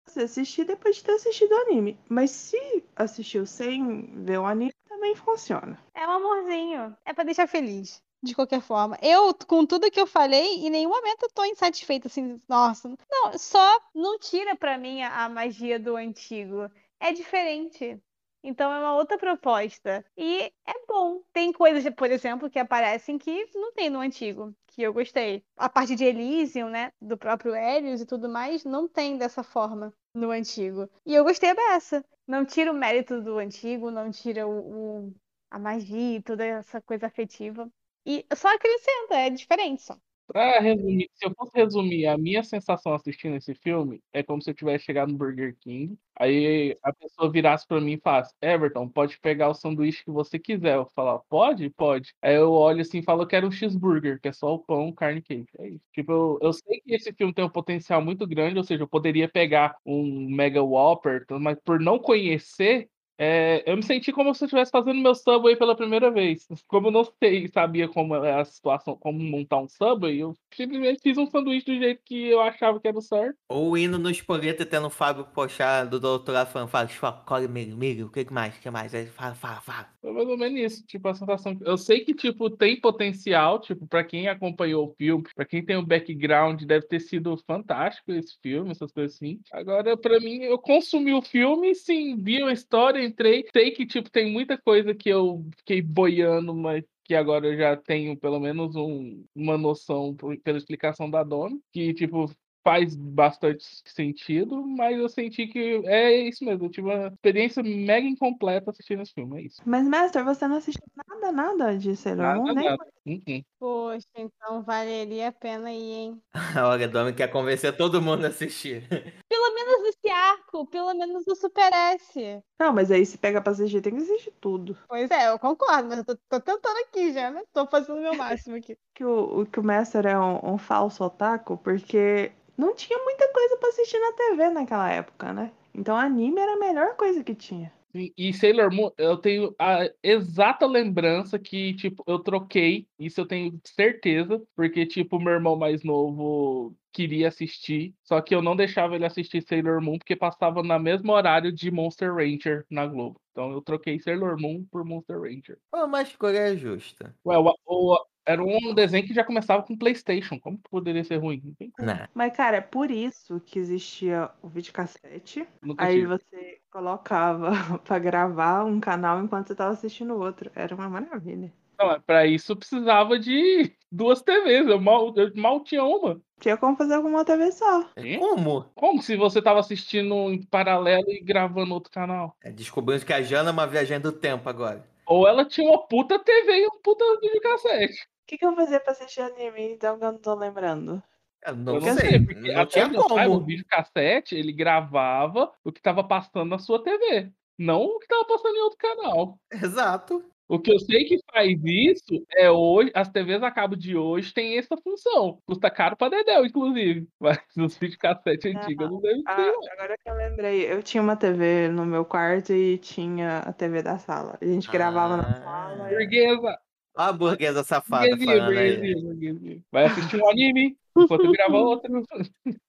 você assistir depois de ter assistido o anime. Mas se assistiu sem ver o anime, também funciona. É um amorzinho. É pra deixar feliz. De qualquer forma. Eu, com tudo que eu falei, em nenhum momento eu tô insatisfeita, assim, nossa. Não, só não tira pra mim a magia do antigo. É diferente. Então é uma outra proposta. E é bom. Tem coisas, por exemplo, que aparecem que não tem no antigo, que eu gostei. A parte de Elysium, né? Do próprio Helios e tudo mais, não tem dessa forma no antigo. E eu gostei dessa. Não tira o mérito do antigo, não tira o, o- a magia e toda essa coisa afetiva. E só acrescenta, é diferente só. Pra resumir, se eu fosse resumir a minha sensação assistindo esse filme, é como se eu tivesse chegado no Burger King, aí a pessoa virasse pra mim e falasse, Everton, pode pegar o sanduíche que você quiser. Eu falar, pode? Pode. Aí eu olho assim e falo, eu quero um cheeseburger, que é só o pão, carne e queijo. É isso. Tipo, eu, eu sei que esse filme tem um potencial muito grande, ou seja, eu poderia pegar um Mega Whopper, mas por não conhecer, é, eu me senti como se eu estivesse fazendo meu Subway pela primeira vez. Como eu não sei, sabia como é a situação, como montar um Subway, eu simplesmente fiz um sanduíche do jeito que eu achava que era o certo. Ou indo no espoleto e tendo o Fábio Pochá do doutorado falando, fala, escolhe milho, milho, o que mais, o que mais? Aí fala, fala, fala. Foi mais ou menos isso, tipo, a sensação. Eu sei que, tipo, tem potencial, tipo, pra quem acompanhou o filme, pra quem tem o background, deve ter sido fantástico esse filme, essas coisas assim. Agora, pra mim, eu consumi o filme, sim, vi a história, entrei, sei que, tipo, tem muita coisa que eu fiquei boiando, mas que agora eu já tenho pelo menos um- uma noção pela explicação da Dona, que, tipo, faz bastante sentido, mas eu senti que é isso mesmo. Eu tive uma experiência mega incompleta assistindo esse filme, é isso. Mas, Master, você não assistiu nada, nada de Sailor Moon, nada. Uh-uh. Poxa, então valeria a pena ir, hein? Olha, Domi quer convencer todo mundo a assistir. Pelo menos esse arco, pelo menos o Super S. Não, mas aí se pega pra assistir, tem que assistir tudo. Pois é, eu concordo, mas eu tô, tô tentando aqui já, né? Tô fazendo o meu máximo aqui. Que o, o- que o Master é um, um falso otaku, porque não tinha muita coisa pra assistir na TV naquela época, né? Então anime era a melhor coisa que tinha. E, e Sailor Moon, eu tenho a exata lembrança que, tipo, eu troquei, isso eu tenho certeza, porque, tipo, meu irmão mais novo queria assistir, só que eu não deixava ele assistir Sailor Moon, porque passava no mesmo horário de Monster Ranger na Globo. Então eu troquei Sailor Moon por Monster Ranger. Pô, uma escolha justa. Ué, o, o- era um desenho que já começava com PlayStation. Como poderia ser ruim? Não tem como. Né? Mas, cara, é por isso que existia o videocassete. Nunca Aí tive. você colocava pra gravar um canal enquanto você tava assistindo o outro. Era uma maravilha. Não, é, pra isso precisava de duas TVs. Eu mal, eu mal tinha uma. Tinha como fazer com uma TV só. Hã? Como? Como se você tava assistindo em paralelo e gravando outro canal? É, descobrimos que a Jana é uma viajante do tempo agora. Ou ela tinha uma puta TV e um puta videocassete. O que, que eu fazia pra assistir anime então que eu não tô lembrando? Eu não Eu não sei. sei, porque não até tinha saiba, o como. videocassete, ele gravava o que tava passando na sua TV. Não o que tava passando em outro canal. Exato. O que eu sei que faz isso é hoje, as TVs a cabo de hoje têm essa função. Custa caro pra Dedéu, inclusive. Mas nos videocassete antigos não deve Ah, ter, não. agora que eu lembrei, eu tinha uma TV no meu quarto e tinha a TV da sala. A gente gravava na Ah. sala. Burguesa, a burguesa safada burguesia, falando aí. burguesia, burguesia. Vai assistir um anime enquanto grava outro.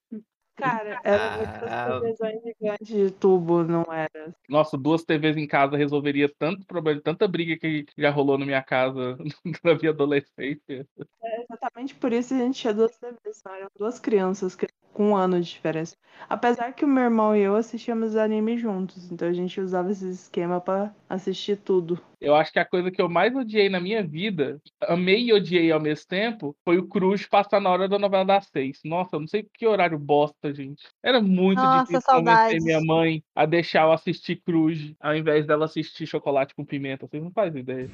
Cara, era Ah. muitas televisões gigantes de tubo, não era? Nossa, duas TVs em casa resolveria tanto problema, tanta briga que já rolou na minha casa na minha adolescência. É exatamente por isso a gente tinha duas TVs, eram duas crianças que- com um ano de diferença. Apesar que o meu irmão e eu assistíamos anime juntos, então a gente usava esse esquema pra assistir tudo. Eu acho que a coisa que eu mais odiei na minha vida, amei e odiei ao mesmo tempo, foi o Cruz passar na hora da novela das seis. Nossa, eu não sei que horário bosta, gente. Era muito Nossa, difícil convencer minha mãe a deixar eu assistir Cruz, ao invés dela assistir Chocolate com Pimenta. Vocês não fazem ideia.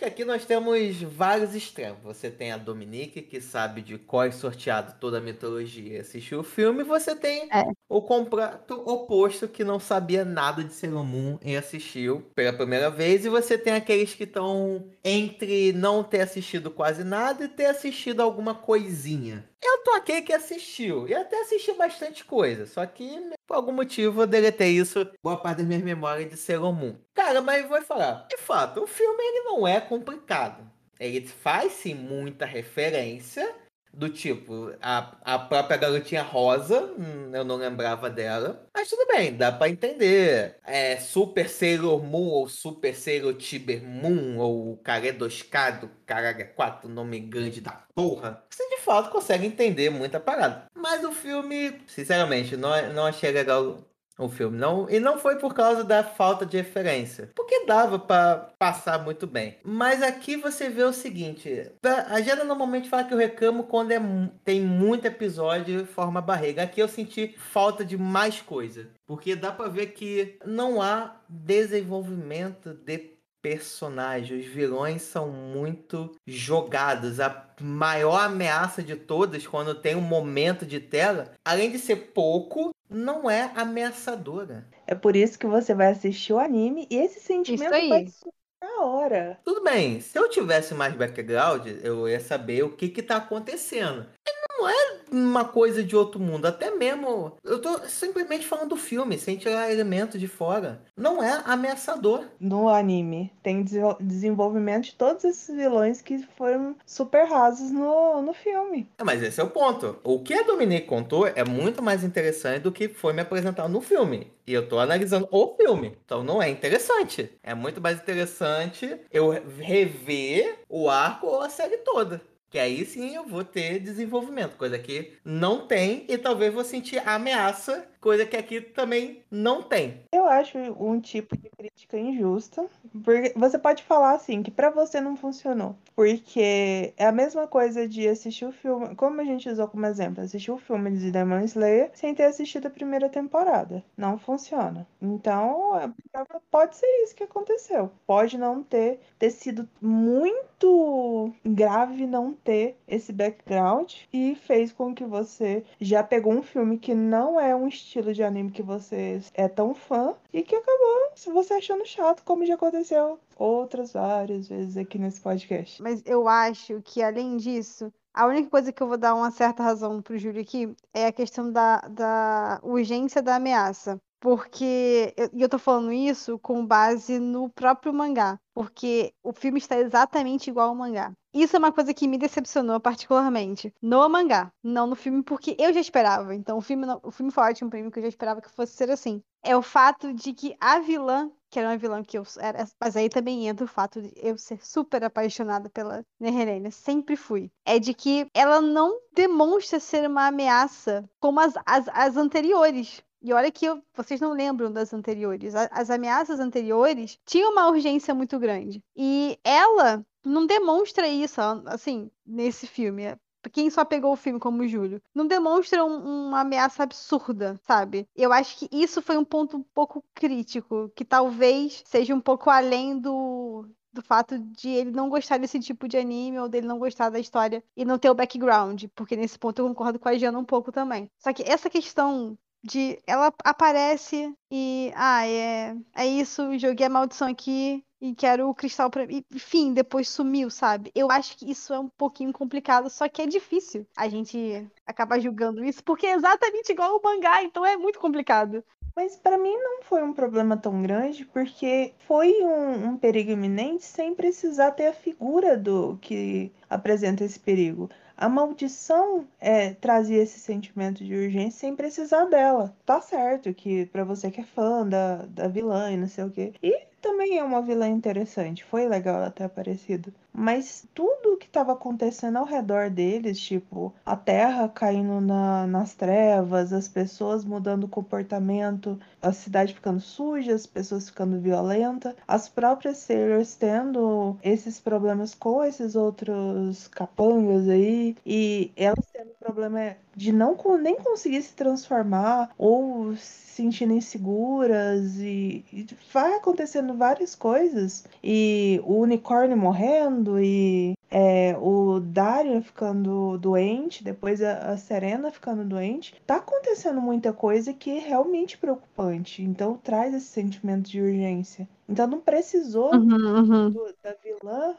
Que aqui nós temos vários extremos. Você tem a Dominique, que sabe de qual é sorteado toda a mitologia e assistiu o filme. Você tem É. o completo oposto, que não sabia nada de Sailor Moon e assistiu pela primeira vez. E você tem aqueles que estão entre não ter assistido quase nada e ter assistido alguma coisinha. Eu tô aquele que assistiu. E até assisti bastante coisa. Só que, por algum motivo, eu deletei isso. Boa parte das minhas memórias de Sailor Moon. Cara, mas vou falar. De fato, o filme ele não é complicado. Ele faz sim muita referência. Do tipo, a, a própria garotinha rosa, hum, eu não lembrava dela. Mas tudo bem, dá pra entender. É Super Sailor Moon ou Super Sailor Tiber Moon ou Caredoscado, caralho, é quatro nome grande da porra. Você de fato consegue entender muita parada. Mas o filme, sinceramente, não, não achei legal o filme. Não, e não foi por causa da falta de referência. Porque dava pra passar muito bem. Mas aqui você vê o seguinte: a Jana normalmente fala que eu reclamo quando é, tem muito episódio forma barriga. Aqui eu senti falta de mais coisa. Porque dá pra ver que não há desenvolvimento de personagens. Os vilões são muito jogados. A maior ameaça de todas, quando tem um momento de tela, além de ser pouco, não é ameaçadora. É por isso que você vai assistir o anime e esse sentimento vai ser na hora. Tudo bem, se eu tivesse mais background, eu ia saber o que que tá acontecendo. Não é uma coisa de outro mundo, até mesmo. Eu tô simplesmente falando do filme, sem tirar elementos de fora. Não é ameaçador. No anime tem desenvol- desenvolvimento de todos esses vilões que foram super rasos no, no filme. É, Mas esse é o ponto. O que a Dominique contou é muito mais interessante do que foi me apresentado no filme. E eu tô analisando o filme. Então não é interessante. É muito mais interessante eu rever o arco ou a série toda. Que aí sim eu vou ter desenvolvimento, coisa que não tem, e talvez vou sentir ameaça, coisa que aqui também não tem. Eu acho um tipo de crítica injusta, porque você pode falar assim que pra você não funcionou, porque é a mesma coisa de assistir o filme, como a gente usou como exemplo, assistir o filme de Demon Slayer sem ter assistido a primeira temporada, não funciona. Então, é, pode ser isso que aconteceu. Pode não ter ter sido muito grave não ter esse background e fez com que você já pegou um filme que não é um estilo de anime que você é tão fã e que acabou se você achando chato, como já aconteceu outras várias vezes aqui nesse podcast. Mas eu acho que, além disso, a única coisa que eu vou dar uma certa razão pro Júlio aqui é a questão da, da urgência da ameaça. Porque, eu, eu tô falando isso com base no próprio mangá, porque o filme está exatamente igual ao mangá. Isso é uma coisa que me decepcionou particularmente no mangá, não no filme, porque eu já esperava. Então o filme, o filme foi ótimo pra mim, porque eu já esperava que fosse ser assim. É o fato de que a vilã, que era uma vilã que eu era, mas aí também entra o fato de eu ser super apaixonada pela Nehelena, sempre fui. É de que ela não demonstra ser uma ameaça como as, as, as anteriores. E olha que eu, vocês não lembram das anteriores. As ameaças anteriores tinham uma urgência muito grande. E ela não demonstra isso, assim, nesse filme. Quem só pegou o filme como Júlio, não demonstra um, uma ameaça absurda, sabe? Eu acho que isso foi um ponto um pouco crítico, que talvez seja um pouco além do, do fato de ele não gostar desse tipo de anime ou dele não gostar da história e não ter o background, porque nesse ponto eu concordo com a Giana um pouco também. Só que essa questão de ela aparece e ah, é, é isso, joguei a maldição aqui e quero o cristal para enfim, depois sumiu, sabe? Eu acho que isso é um pouquinho complicado, só que é difícil a gente acabar julgando isso, porque é exatamente igual o mangá, então é muito complicado. Mas para mim não foi um problema tão grande, porque foi um, um, perigo iminente sem precisar ter a figura do que apresenta esse perigo. A maldição é, trazia esse sentimento de urgência sem precisar dela. Tá certo que para você que é fã da, da vilã e não sei o quê. E também é uma vilã interessante. Foi legal ela ter aparecido. Mas tudo que estava acontecendo ao redor deles, tipo, a terra caindo na, nas trevas, as pessoas mudando o comportamento, a cidade ficando suja, as pessoas ficando violentas, as próprias sailors tendo esses problemas com esses outros capangas aí, e elas tendo problema de não nem conseguir se transformar ou se sentindo inseguras e, e vai acontecendo várias coisas. E o unicórnio morrendo e é, o Dario ficando doente, depois a, a, Serena ficando doente, tá acontecendo muita coisa que é realmente preocupante. Então traz esse sentimento de urgência. Então não precisou uhum, uhum. Do, da vilã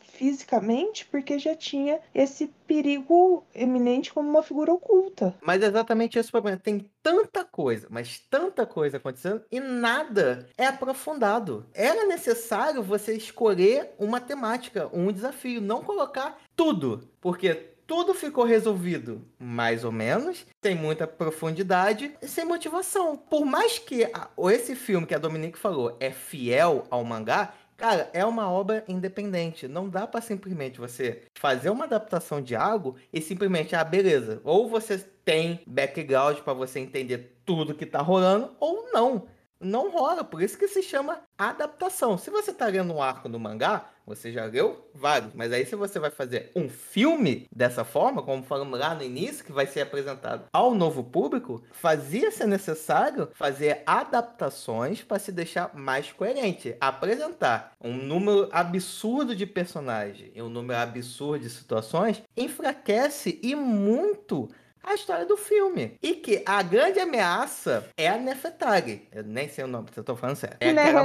fisicamente, porque já tinha esse perigo eminente como uma figura oculta. Mas é exatamente esse o problema. Tem tanta coisa, mas tanta coisa acontecendo e nada é aprofundado. Era necessário você escolher uma temática, um desafio, não colocar tudo, porque tudo ficou resolvido, mais ou menos, sem muita profundidade e sem motivação. Por mais que esse filme que a Dominique falou é fiel ao mangá, Cara, é uma obra independente. Não dá para simplesmente você fazer uma adaptação de algo e simplesmente, ah, beleza. Ou você tem background para você entender tudo que tá rolando, ou não não rola, por isso que se chama adaptação. Se você está lendo um arco no mangá, você já leu vários, mas aí se você vai fazer um filme dessa forma, como falamos lá no início, que vai ser apresentado ao novo público, fazia ser necessário fazer adaptações para se deixar mais coerente, apresentar um número absurdo de personagens e um número absurdo de situações enfraquece e muito a história do filme. E que a grande ameaça é a Nefetari. Eu nem sei o nome, se eu tô falando certo. É aquela...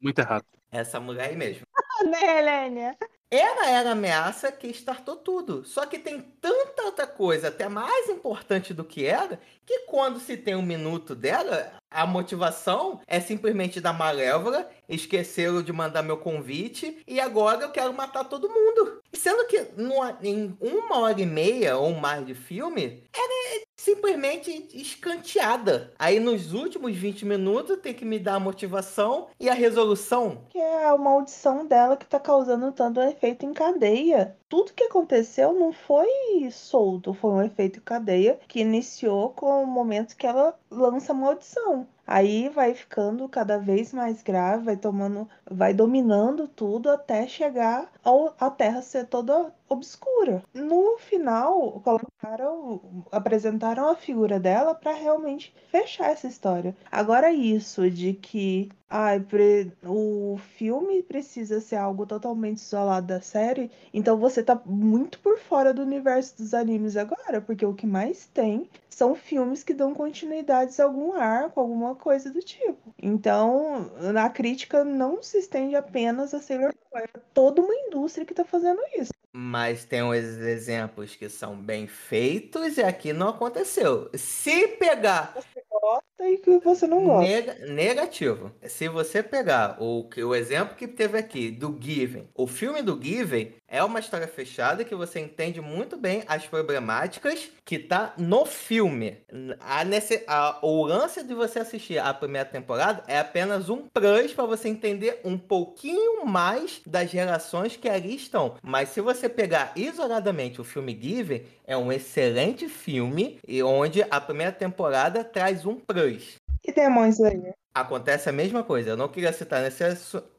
Muito errado. Essa mulher aí mesmo. Nehelênia. Ela era a ameaça que startou tudo. Só que tem tanta outra coisa, até mais importante do que ela, que quando se tem um minuto dela, a motivação é simplesmente da Malévola, esqueceram de mandar meu convite e agora eu quero matar todo mundo. Sendo que numa, em uma hora e meia ou mais de filme, era simplesmente escanteada. Aí nos últimos 20 minutos tem que me dar a motivação e a resolução. Que é a maldição dela que tá causando tanto efeito em cadeia. Tudo que aconteceu não foi solto, foi um efeito cadeia que iniciou com o momento que ela lança a maldição. Aí vai ficando cada vez mais grave, vai tomando, vai dominando tudo até chegar ao, a Terra ser toda obscura. No final, colocaram, apresentaram a figura dela para realmente fechar essa história. Agora isso de que ai, pre- o filme precisa ser algo totalmente isolado da série, então você tá muito por fora do universo dos animes agora, porque o que mais tem são filmes que dão continuidades a algum arco, alguma coisa do tipo. Então, a crítica não se estende apenas a Sailor é toda uma indústria que tá fazendo isso. Mas tem uns exemplos que são bem feitos e aqui não aconteceu. Se pegar Gosta e que você não gosta. Nega- negativo. Se você pegar o, que- o exemplo que teve aqui do Given, o filme do Given é uma história fechada que você entende muito bem as problemáticas que tá no filme. A nesse, a- o lance de você assistir a primeira temporada é apenas um plus para você entender um pouquinho mais das relações que ali estão. Mas se você pegar isoladamente o filme Given, é um excelente filme e onde a primeira temporada traz um plus. E Demon Slayer? Acontece a mesma coisa. Eu não queria citar nesse,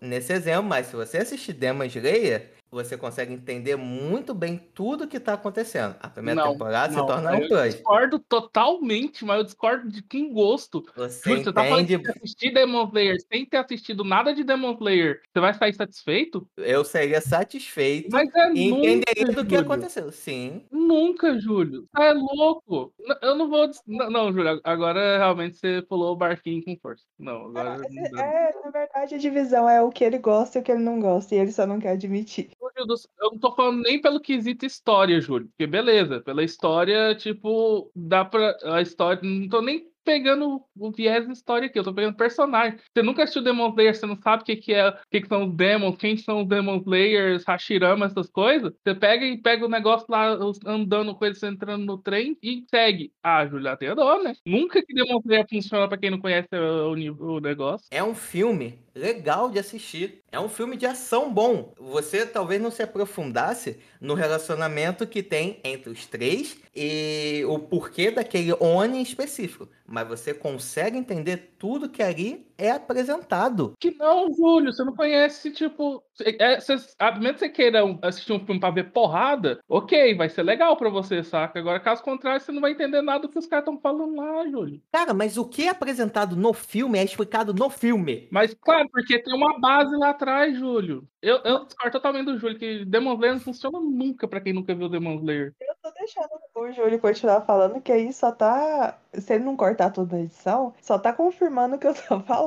nesse exemplo, mas se você assistir Demon Slayer, você consegue entender muito bem tudo que tá acontecendo. A primeira Não, temporada não, se torna um eu plus. discordo totalmente, mas eu discordo de com gosto. Você Júlio, você tá falando entende? de assistir Demon Slayer sem ter assistido nada de Demon Slayer, você vai sair satisfeito? Eu seria satisfeito Mas é e nunca, entenderia do que Júlio. aconteceu. Sim. Nunca, Júlio. Você é louco. Eu não vou. Não, não, Júlio. Agora realmente você pulou o barquinho com força. Não, agora. não dá. É, na verdade, a divisão é o que ele gosta e o que ele não gosta, e ele só não quer admitir. Eu não tô falando nem pelo quesito história, Júlio. Porque beleza, pela história, tipo, dá pra. A história. Não tô nem pegando o viés da história aqui, eu tô pegando personagem. Você nunca assistiu Demon Slayer, você não sabe o que, que é, o que, que são os demons, quem são os Demon Slayers, Hashirama, essas coisas. Você pega e pega o negócio lá, andando eles entrando no trem e segue. Ah, Júlio, tem dó, né? Nunca que Demon Slayer funciona pra quem não conhece o, ni- o negócio. É um filme legal de assistir. É um filme de ação bom. Você talvez não se aprofundasse no relacionamento que tem entre os três e o porquê daquele Oni específico. Mas você consegue entender tudo que ali é apresentado. Que não, Júlio, você não conhece, tipo. É, você, a menos que você queira assistir um filme pra ver porrada, ok, vai ser legal pra você, saca? Agora, caso contrário, você não vai entender nada do que os caras estão falando lá, Júlio. Cara, mas o que é apresentado no filme é explicado no filme. Mas, claro, porque tem uma base lá atrás, Júlio. Eu, eu discordo totalmente do Júlio, que Demon Slayer não funciona nunca pra quem nunca viu Demon Slayer. Eu tô deixando o Júlio continuar falando, que aí só tá. Se ele não cortar toda a edição, só tá confirmando o que eu tô falando.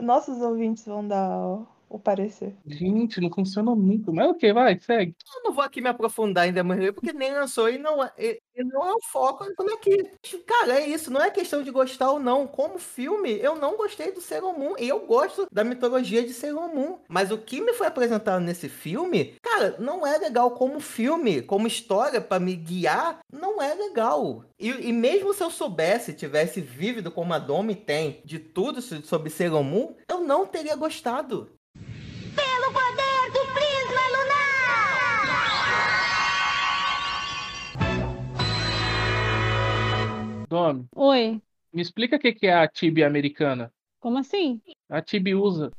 Nossos ouvintes vão dar o, parecer. Gente, não funciona nunca. Mas ok, vai, segue. Eu não vou aqui me aprofundar em Demon Slayer porque nem lançou e não é, e- e não é o foco como é que. Cara, é isso, não é questão de gostar ou não. Como filme, eu não gostei do Sailor Moon e eu gosto da mitologia de Sailor Moon. Mas o que me foi apresentado nesse filme, cara, não é legal como filme, como história pra me guiar, não é legal. E, e mesmo se eu soubesse, tivesse vívido como a Domi tem de tudo so- sobre Sailor Moon, eu não teria gostado. Domi, Oi, me explica o que que é a Tibia americana. como assim? A Tibia usa.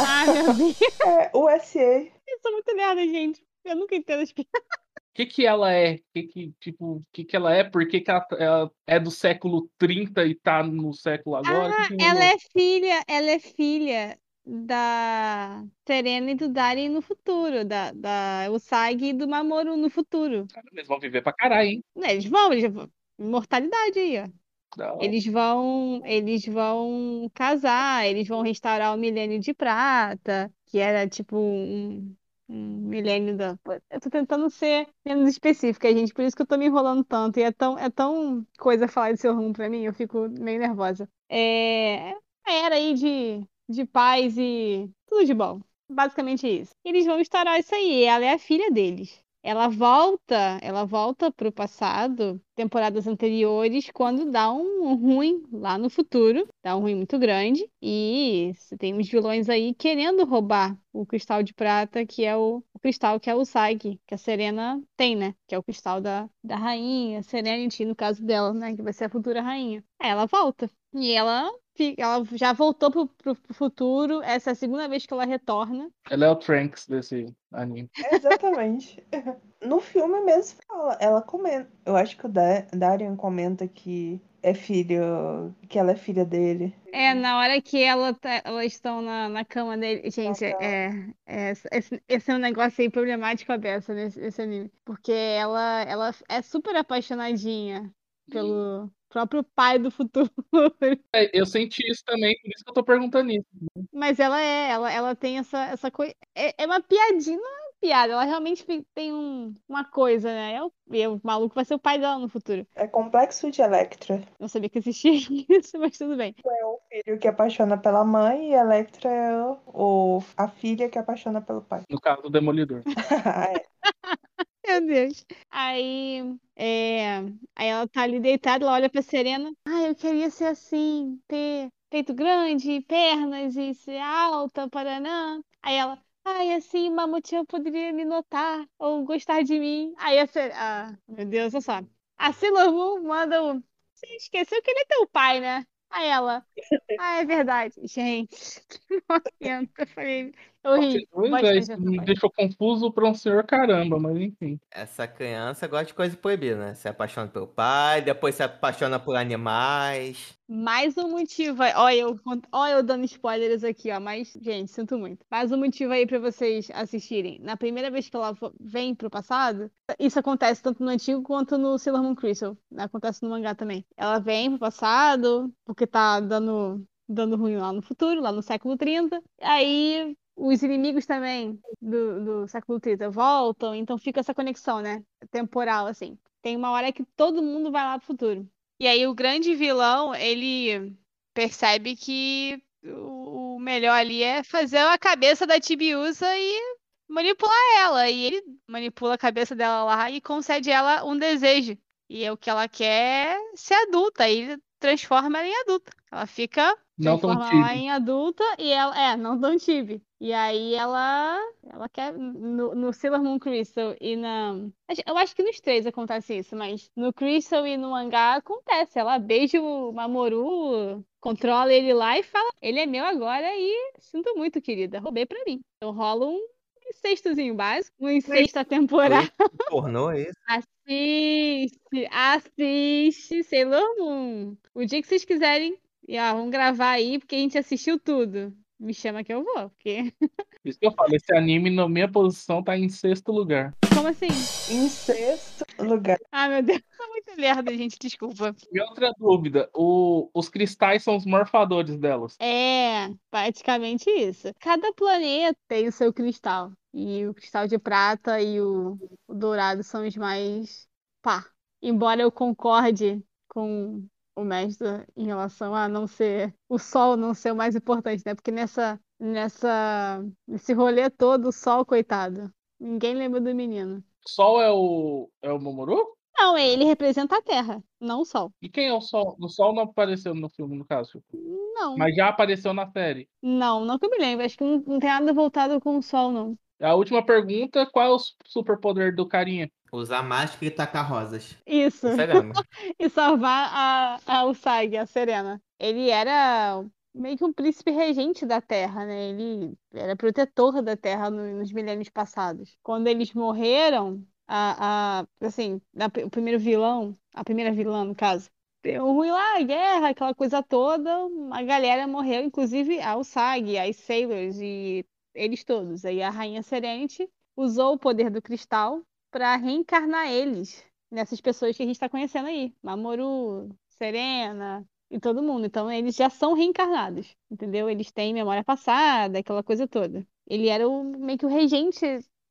Ah, meu Deus, É, o SA. eu sou muito merda, gente. Eu nunca entendo as piadas. O que que ela é? O que que, tipo, o que que ela é? Por que que ela, ela é do século 30 e tá no século agora? O que Ah, que ela rolou? é filha, ela é filha da Serena e do Dari no futuro, da, da Usagi e do Mamoru no futuro. Eles vão viver pra caralho, hein? Né, Eles vão, eles vão. Imortalidade aí, ó. Hora. Eles vão, eles vão casar, eles vão restaurar o milênio de prata, que era tipo um, um milênio da. Eu tô tentando ser menos específica, gente, por isso que eu tô me enrolando tanto. E é tão, é tão coisa falar de seu rumo pra mim, eu fico meio nervosa. É, a era aí de, de paz e tudo de bom. Basicamente isso. Eles vão estourar isso aí. Ela é a filha deles. Ela volta, ela volta pro passado, temporadas anteriores, quando dá um ruim lá no futuro, dá um ruim muito grande, e você tem uns vilões aí querendo roubar o cristal de prata, que é o, o cristal que é o Sag, que a Serena tem, né? Que é o cristal da, da rainha, Serenity, no caso dela, né? Que vai ser a futura rainha. Aí ela volta. E ela ela já voltou pro, pro, pro, futuro. Essa é a segunda vez que ela retorna. Ela é o Trunks desse anime. Exatamente. No filme mesmo, ela, ela comenta. Eu acho que o Darian comenta que é filho. que ela é filha dele. É, na hora que ela tá, elas estão na, na cama dele. Gente, é, é, esse, esse é um negócio aí problemático aberto nesse, nesse anime. Porque ela, ela é super apaixonadinha pelo, próprio pai do futuro. É, eu senti isso também, por isso que eu tô perguntando isso. Mas ela é, ela, ela tem essa, essa coisa. É, é uma piadinha, não é uma piada, ela realmente tem um, uma coisa, né? É o, é o maluco vai ser o pai dela no futuro. É complexo de Electra. Não sabia que existia isso, mas tudo bem. É o filho que apaixona pela mãe e Electra é o, a filha que apaixona pelo pai. No caso do Demolidor. é. Meu Deus. Aí, é... Aí ela tá ali deitada, ela olha pra Serena. Ah, eu queria ser assim, ter peito grande, pernas e ser alta, paranã. Aí ela, ai, assim, Mamutinha poderia me notar ou gostar de mim. Aí a Serena, ah, meu Deus, olha só. A Sailor Moon manda o... Você esqueceu que ele é teu pai, né? Aí ela, ah, é verdade. Gente, que momento. Eu falei, eu ri. É, me deixou confuso para um senhor caramba, mas enfim. Essa criança gosta de coisa proibida, né? Se apaixona pelo pai, depois se apaixona por animais. Mais um motivo aí. Olha eu, olha eu dando spoilers aqui, ó. Mas, gente, sinto muito. Mais um motivo aí para vocês assistirem. Na primeira vez que ela vem pro passado, isso acontece tanto no antigo quanto no Sailor Moon Crystal. Acontece no mangá também. Ela vem pro passado, porque tá dando dando ruim lá no futuro, lá no século 30. Aí os inimigos também do, do século 30 voltam, então fica essa conexão, né? Temporal, assim. Tem uma hora que todo mundo vai lá pro futuro. E aí o grande vilão, ele percebe que o melhor ali é fazer a cabeça da Tibiusa e manipular ela. E ele manipula a cabeça dela lá e concede ela um desejo. E é o que ela quer ser adulta. E ele transforma ela em adulta. Ela fica não transforma ela em adulta e ela é não tão tibi. E aí ela ela quer no, no Sailor Moon Crystal e na eu acho que nos três acontece isso, mas no Crystal e no mangá acontece. Ela beija o Mamoru, controla ele lá e fala: "Ele é meu agora e sinto muito, querida, roubei para mim". Então rola um incestozinho básico, um incesto temporada. Pornô é isso? Assiste, assiste Sailor Moon. O dia que vocês quiserem, ah, vamos gravar aí, porque a gente assistiu tudo. Me chama que eu vou, porque. Isso que eu falo, esse anime, na minha posição, tá em sexto lugar. Como assim? Em sexto lugar. Ah, meu Deus, tá muito lerda, gente, desculpa. E outra dúvida, o... os cristais são os morfadores delas. É, praticamente isso. Cada planeta tem o seu cristal. E o cristal de prata e o, o dourado são os mais pá. Embora eu concorde com o mestre em relação a não ser o sol não ser o mais importante, né? Porque nessa nessa nesse rolê todo o sol coitado. Ninguém lembra do menino. Sol é o é o Momoru? Não, ele representa a Terra, não o Sol. E quem é o Sol? O Sol não apareceu no filme, no caso. Não. Mas já apareceu na série. Não, não que eu me lembro. Acho que não, não tem nada voltado com o Sol, não. A última pergunta, qual é o superpoder do carinha? Usar máscara e tacar rosas. Isso. Serena. e salvar a, a Usagi, a Serena. Ele era meio que um príncipe regente da Terra, né? Ele era protetor da Terra no, nos milênios passados. Quando eles morreram, a, a, assim, a, o primeiro vilão, a primeira vilã, no caso, deu ruim lá, guerra, aquela coisa toda, a galera morreu, inclusive a Usagi, as Sailors e eles todos. Aí a Rainha Serenity usou o poder do cristal para reencarnar eles nessas pessoas que a gente está conhecendo aí. Mamoru, Serena e todo mundo. Então eles já são reencarnados, entendeu? Eles têm memória passada, aquela coisa toda. Ele era o, meio que o regente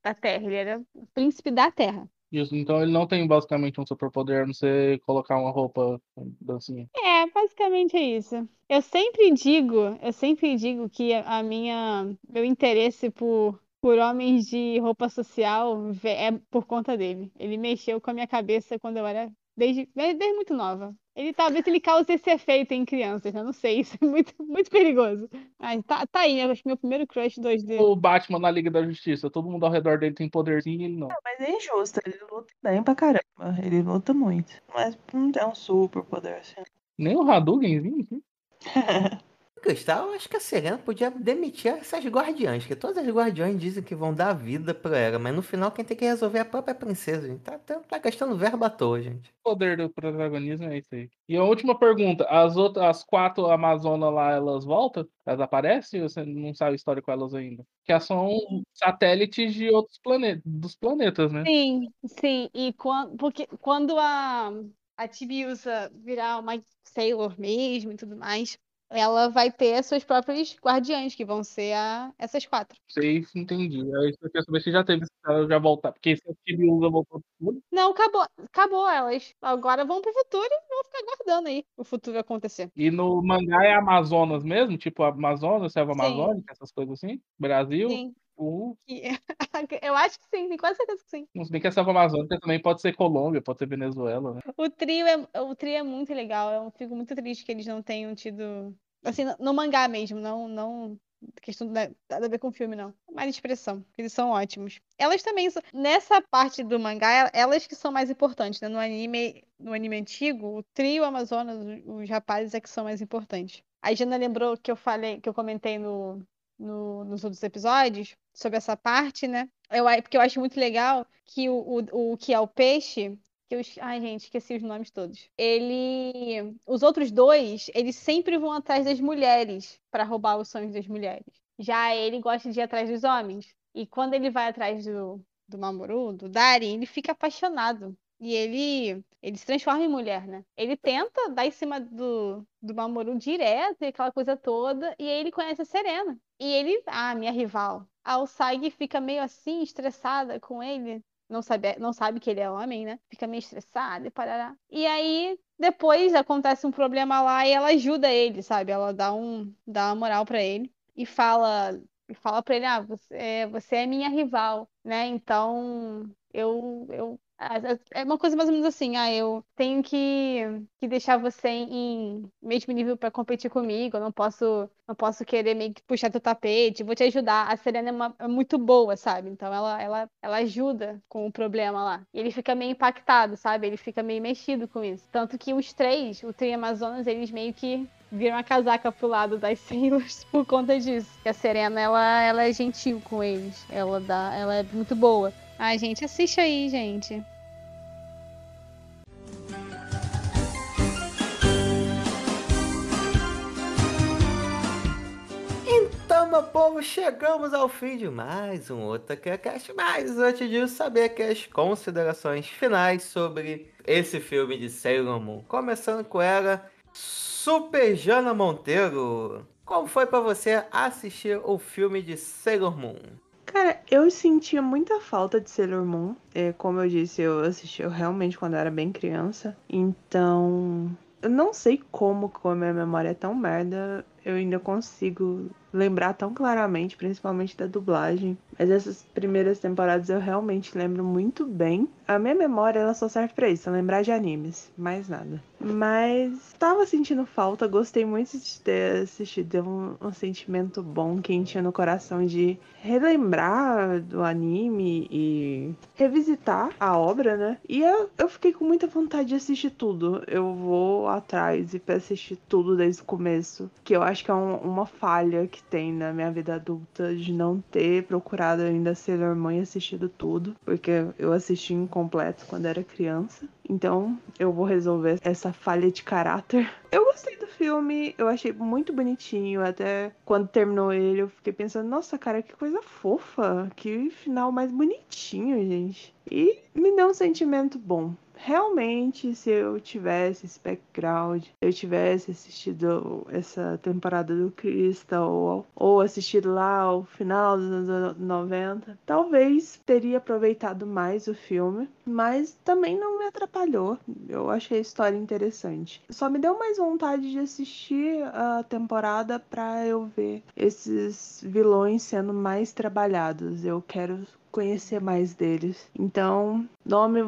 da Terra, ele era o príncipe da Terra. Isso, então ele não tem basicamente um superpoder, a não ser colocar uma roupa dancinha. É, basicamente é isso. Eu sempre digo, eu sempre digo que a minha meu interesse por por homens de roupa social é por conta dele. Ele mexeu com a minha cabeça quando eu era desde, desde muito nova. Ele talvez ele cause esse efeito em crianças, eu não sei, isso é muito, muito perigoso. Mas tá, tá aí, eu acho que meu primeiro crush 2D. O Batman na Liga da Justiça, todo mundo ao redor dele tem poderzinho e ele não. Mas é injusto, ele luta bem pra caramba. Ele luta muito. Mas não tem um super poder assim. Nem o Hadoukenzinho, assim. Gustavo, eu acho que a Serena podia demitir essas guardiãs, que todas as guardiãs dizem que vão dar vida pra ela, mas no final quem tem que resolver é a própria princesa, gente. Tá, tá, tá gastando verbo à toa, gente. O poder do protagonismo é isso aí. E a última pergunta: as outras, as quatro Amazonas lá, elas voltam? Elas aparecem ou você não sabe a história com elas ainda? Que elas são satélites de outros planetas, dos planetas, né? Sim, sim. E quando, porque quando a, a Tibiusa virar uma Sailor mesmo e tudo mais, ela vai ter as suas próprias guardiãs, que vão ser a, essas quatro. Sei, entendi. Aí eu queria saber se já teve, se ela já voltar. Porque se a Tibiusa voltou tudo, Não, acabou, acabou elas. Agora vão pro futuro e vão ficar aguardando aí o futuro acontecer. E no mangá é Amazonas mesmo? Tipo Amazonas, Selva Sim. Amazônica, essas coisas assim? Brasil? Sim. Uh, E- Eu acho que sim, tenho quase certeza que sim. não se bem que a Selva Amazônica também pode ser Colômbia, pode ser Venezuela, né? O trio é, o trio é muito legal. Eu fico muito triste que eles não tenham tido. Assim, no, mangá mesmo, não, não questão da- nada a ver com o filme, não. Mais expressão, eles são ótimos. Elas também nessa parte do mangá, elas que são mais importantes, né? No anime, no anime antigo, o trio Amazonas, os, os rapazes é que são mais importantes. A Jana lembrou que eu falei, que eu comentei no, no- nos outros episódios sobre essa parte, né? Eu, porque eu acho muito legal que o, o, o que é o peixe, que eu, ai, gente, esqueci os nomes todos. Ele, os outros dois, eles sempre vão atrás das mulheres para roubar os sonhos das mulheres. Já ele gosta de ir atrás dos homens. E quando ele vai atrás do, do Mamoru, do Darin, ele fica apaixonado. E ele, ele se transforma em mulher, né? Ele tenta dar em cima do, do Mamoru direto e aquela coisa toda. E aí ele conhece a Serena. E ele, ah, minha rival. A Usagi fica meio assim, estressada com ele. Não sabe, não sabe que ele é homem, né? Fica meio estressada e parará. E aí, depois acontece um problema lá e ela ajuda ele, sabe? Ela dá, um, dá uma moral pra ele e fala e fala pra ele, ah, você, é- você é minha rival, né? Então, eu, eu é uma coisa mais ou menos assim, ah, eu tenho que, que deixar você em mesmo nível pra competir comigo, eu não posso, não posso querer meio que puxar teu tapete, vou te ajudar. A Serena é, uma- é muito boa, sabe? Então ela, ela, ela ajuda com o problema lá. E ele fica meio impactado, sabe? Ele fica meio mexido com isso. Tanto que os três, o Trio Amazonas, eles meio que viram a casaca pro lado das Sailors por conta disso. A Serena, ela, ela é gentil com eles. Ela dá, ela é muito boa. Ai, gente, assiste aí, gente. Então, meu povo, chegamos ao fim de mais um OtakuCast. Mas antes disso, saber aqui as considerações finais sobre esse filme de Sailor Moon. Começando com ela, Super Jana Monteiro. Como foi pra você assistir o filme de Sailor Moon? Cara, eu sentia muita falta de Sailor Moon. É, como eu disse, eu assisti eu realmente quando eu era bem criança. Então, eu não sei como, como a minha memória é tão merda, eu ainda consigo lembrar tão claramente, principalmente da dublagem. Mas essas primeiras temporadas eu realmente lembro muito bem. A minha memória ela só serve pra isso, lembrar de animes, mais nada. Mas tava sentindo falta, gostei muito de ter assistido, deu um, um sentimento bom, quentinho no coração de relembrar do anime e revisitar a obra, né? E eu, eu fiquei com muita vontade de assistir tudo. Eu vou atrás e assistir tudo desde o começo, que eu acho que é um- uma falha que tem na minha vida adulta de não ter procurado ainda Sailor Moon e assistido tudo, porque eu assisti incompleto quando era criança. Então, eu vou resolver essa falha de caráter. Eu gostei do filme, eu achei muito bonitinho. Até quando terminou ele, eu fiquei pensando, nossa, cara, que coisa fofa. Que final mais bonitinho, gente. E me deu um sentimento bom. Realmente, se eu tivesse esse background, eu tivesse assistido essa temporada do Crystal, ou, ou assistido lá ao final dos anos 90, talvez teria aproveitado mais o filme, mas também não me atrapalhou. Eu achei a história interessante. Só me deu mais vontade de assistir a temporada para eu ver esses vilões sendo mais trabalhados. Eu quero conhecer mais deles. Então, nome,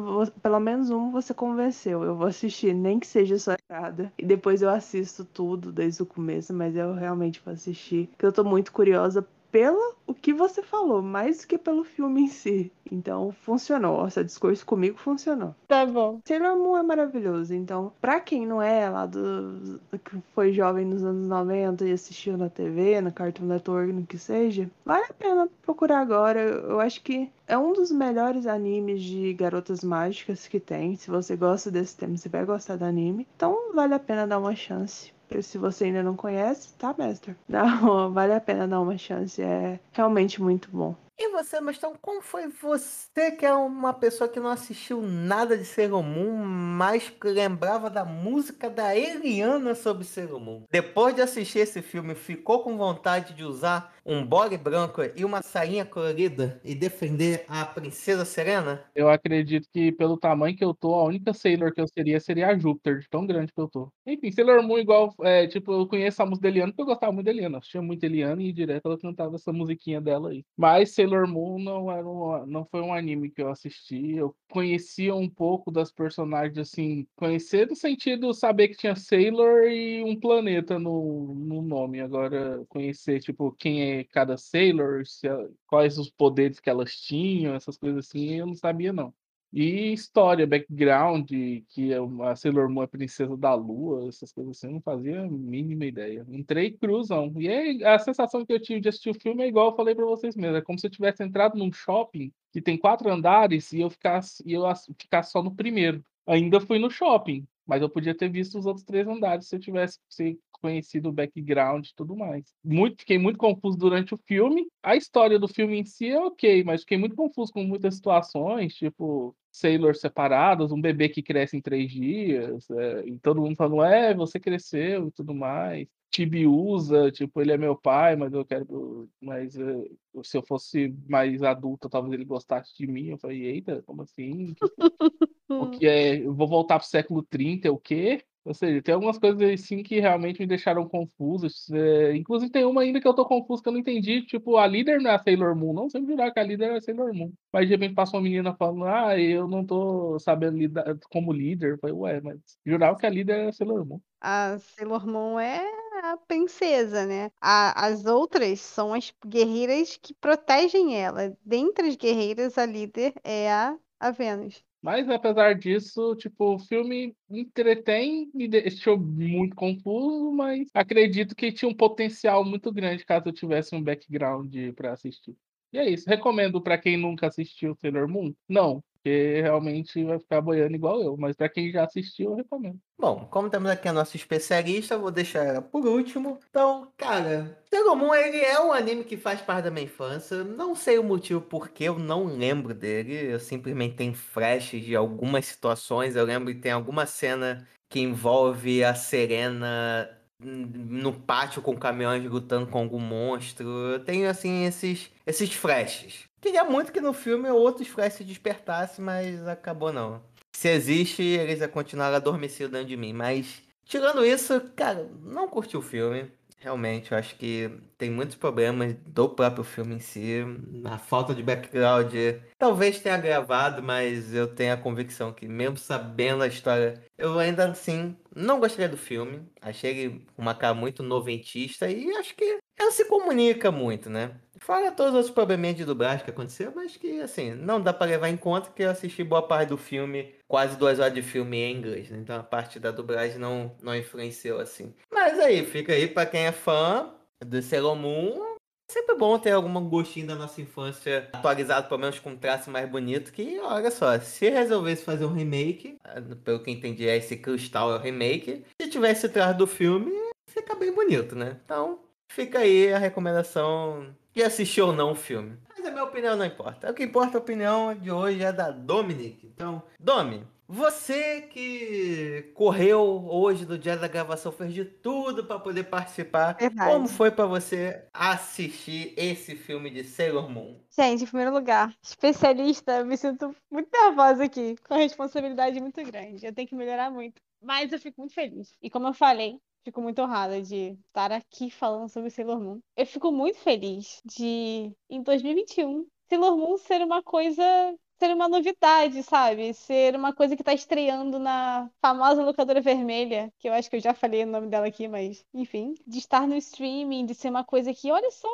pelo menos um você convenceu. Eu vou assistir, nem que seja só cada. E depois eu assisto tudo desde o começo, mas eu realmente vou assistir. Porque eu tô muito curiosa pelo o que você falou, mais do que pelo filme em si. Então, funcionou. Esse discurso comigo funcionou. Tá bom. Sailor Moon é maravilhoso. Então, pra quem não é lá do, do que foi jovem nos anos 90 e assistiu na TV, na Cartoon Network, no que seja, vale a pena procurar agora. Eu acho que é um dos melhores animes de garotas mágicas que tem. Se você gosta desse tema, você vai gostar do anime. Então, vale a pena dar uma chance se você ainda não conhece, tá, mestre? Não, vale a pena dar uma chance. É realmente muito bom. E você, Mastão, como foi você que é uma pessoa que não assistiu nada de Sailor Moon, mas lembrava da música da Eliana sobre Moon? Depois de assistir esse filme, ficou com vontade de usar um body branco e uma sainha colorida e defender a Princesa Serena? Eu acredito que pelo tamanho que eu tô, a única Sailor que eu seria seria a Júpiter, de tão grande que eu tô. Enfim, Sailor Moon igual, é, tipo, eu conheço a música da Eliana porque eu gostava muito da Eliana. Assistia muito Eliana e direto ela cantava essa musiquinha dela aí. Mas Sailor Moon não, era um, não foi um anime que eu assisti. Eu conhecia um pouco das personagens, assim, conhecer no sentido saber que tinha Sailor e um planeta no, no nome. Agora, conhecer, tipo, quem é cada Sailor, quais os poderes que elas tinham, essas coisas assim, eu não sabia, não. E história, background, que é a Sailor Moon é princesa da lua, essas coisas assim, eu não fazia a mínima ideia. Entrei cruzão. E aí, a sensação que eu tive de assistir o filme é igual eu falei para vocês mesmo. É como se eu tivesse entrado num shopping que tem quatro andares e eu ficasse, e eu ficasse só no primeiro. Ainda fui no shopping, mas eu podia ter visto os outros três andares se eu tivesse se conhecido o background e tudo mais. Muito, fiquei muito confuso durante o filme. A história do filme em si é ok, mas fiquei muito confuso com muitas situações, tipo Sailor separados, um bebê que cresce em três dias, é, e todo mundo falando, é, você cresceu e tudo mais. Tibi usa, tipo, ele é meu pai, mas eu quero. Mas é, se eu fosse mais adulta, talvez ele gostasse de mim. Eu falei, eita, como assim? o que é. Eu vou voltar pro século 30, é o quê? Ou seja, tem algumas coisas assim que realmente me deixaram confusos. É, inclusive tem uma ainda que eu tô confuso que eu não entendi. Tipo, a líder não é a Sailor Moon. Não sempre jurar que a líder é a Sailor Moon. Mas de repente passa uma menina falando, ah, eu não tô sabendo lidar como líder. Eu falei, ué, mas jurava que a líder é a Sailor Moon. A Sailor Moon é a princesa, né? A, as outras são as guerreiras que protegem ela. Dentre as guerreiras, a líder é a, a Vênus. Mas apesar disso, tipo, o filme entretém, me deixou muito confuso, mas acredito que tinha um potencial muito grande caso eu tivesse um background para assistir. E é isso. Recomendo para quem nunca assistiu Sailor Moon? Não, porque realmente vai ficar boiando igual eu. Mas para quem já assistiu, eu recomendo. Bom, como temos aqui a nossa especialista, vou deixar ela por último. Então, cara, Sailor ele é um anime que faz parte da minha infância. Não sei o motivo porque eu não lembro dele. Eu simplesmente tenho flashes de algumas situações. Eu lembro que tem alguma cena que envolve a Serena no pátio com caminhões lutando com algum monstro. Eu tenho assim esses esses flashes. Queria muito que no filme outros flashes despertassem, mas acabou não. Se existe, eles continuaram adormecidos dentro de mim. Mas, tirando isso, cara, não curti o filme. Realmente, eu acho que tem muitos problemas do próprio filme em si. A falta de background talvez tenha gravado, mas eu tenho a convicção que, mesmo sabendo a história, eu ainda assim não gostaria do filme. Achei ele uma cara muito noventista e acho que ela se comunica muito, né? Fora todos os outros probleminhas de dublagem que aconteceu, mas que, assim, não dá para levar em conta que eu assisti boa parte do filme, quase duas horas de filme em inglês, né? Então a parte da dublagem não, não influenciou, assim. Mas aí, fica aí para quem é fã do Sailor Moon. Sempre bom ter algum gostinho da nossa infância atualizado, pelo menos com um traço mais bonito. Que, olha só, se resolvesse fazer um remake, pelo que entendi, é esse cristal é o remake. Se tivesse traço do filme, fica bem bonito, né? Então, fica aí a recomendação de assistir ou não o filme. Mas a minha opinião não importa. O que importa a opinião de hoje é da Dominic. Então, Domi, Você que correu hoje no dia da gravação, fez de tudo para poder participar. Verdade. Como foi para você assistir esse filme de Sailor Moon? Gente, em primeiro lugar, especialista, eu me sinto muito nervosa aqui, com a responsabilidade muito grande. Eu tenho que melhorar muito. Mas eu fico muito feliz. E como eu falei, fico muito honrada de estar aqui falando sobre Sailor Moon. Eu fico muito feliz de, em 2021, Sailor Moon ser uma coisa ser uma novidade, sabe? Ser uma coisa que tá estreando na famosa locadora vermelha, que eu acho que eu já falei o nome dela aqui, mas enfim, de estar no streaming, de ser uma coisa que, olha só,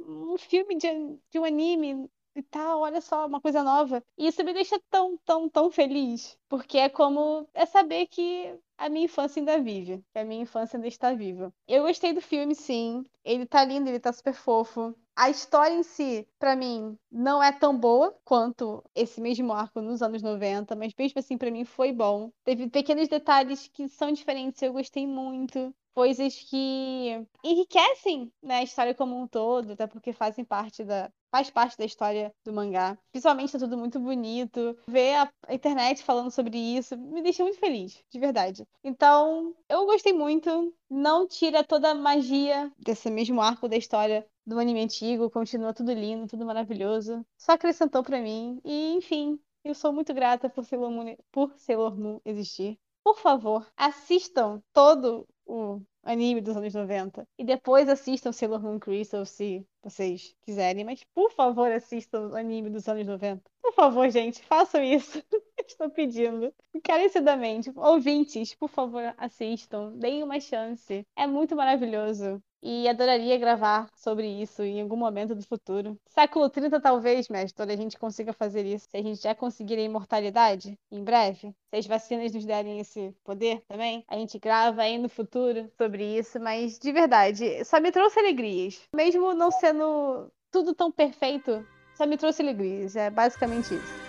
um filme de, de um anime e tal, olha só, uma coisa nova. E isso me deixa tão, tão, tão feliz, porque é como é saber que a minha infância ainda vive, que a minha infância ainda está viva. Eu gostei do filme, sim. Ele tá lindo, ele tá super fofo. A história em si, pra mim, não é tão boa quanto esse mesmo arco nos anos 90, mas mesmo assim, pra mim, foi bom. Teve pequenos detalhes que são diferentes, eu gostei muito coisas que enriquecem né, a história como um todo, até porque fazem parte da faz parte da história do mangá. Visualmente tá tudo muito bonito. Ver a internet falando sobre isso me deixa muito feliz, de verdade. Então, eu gostei muito. Não tira toda a magia desse mesmo arco da história do anime antigo, continua tudo lindo, tudo maravilhoso. Só acrescentou para mim e, enfim, eu sou muito grata por Sailor Moon, por Sailor Moon existir. Por favor, assistam todo o anime dos anos 90. E depois assistam Sailor Moon Crystal se vocês quiserem. Mas por favor, assistam anime dos anos 90. Por favor, gente, façam isso. Estou pedindo. Encarecidamente. Ouvintes, por favor, assistam. Deem uma chance. É muito maravilhoso. E adoraria gravar sobre isso em algum momento do futuro. Século 30, talvez, mestre, a gente consiga fazer isso. Se a gente já conseguir a imortalidade em breve, se as vacinas nos derem esse poder também, a gente grava aí no futuro sobre isso. Mas, de verdade, só me trouxe alegrias. Mesmo não sendo tudo tão perfeito, só me trouxe alegrias. É basicamente isso.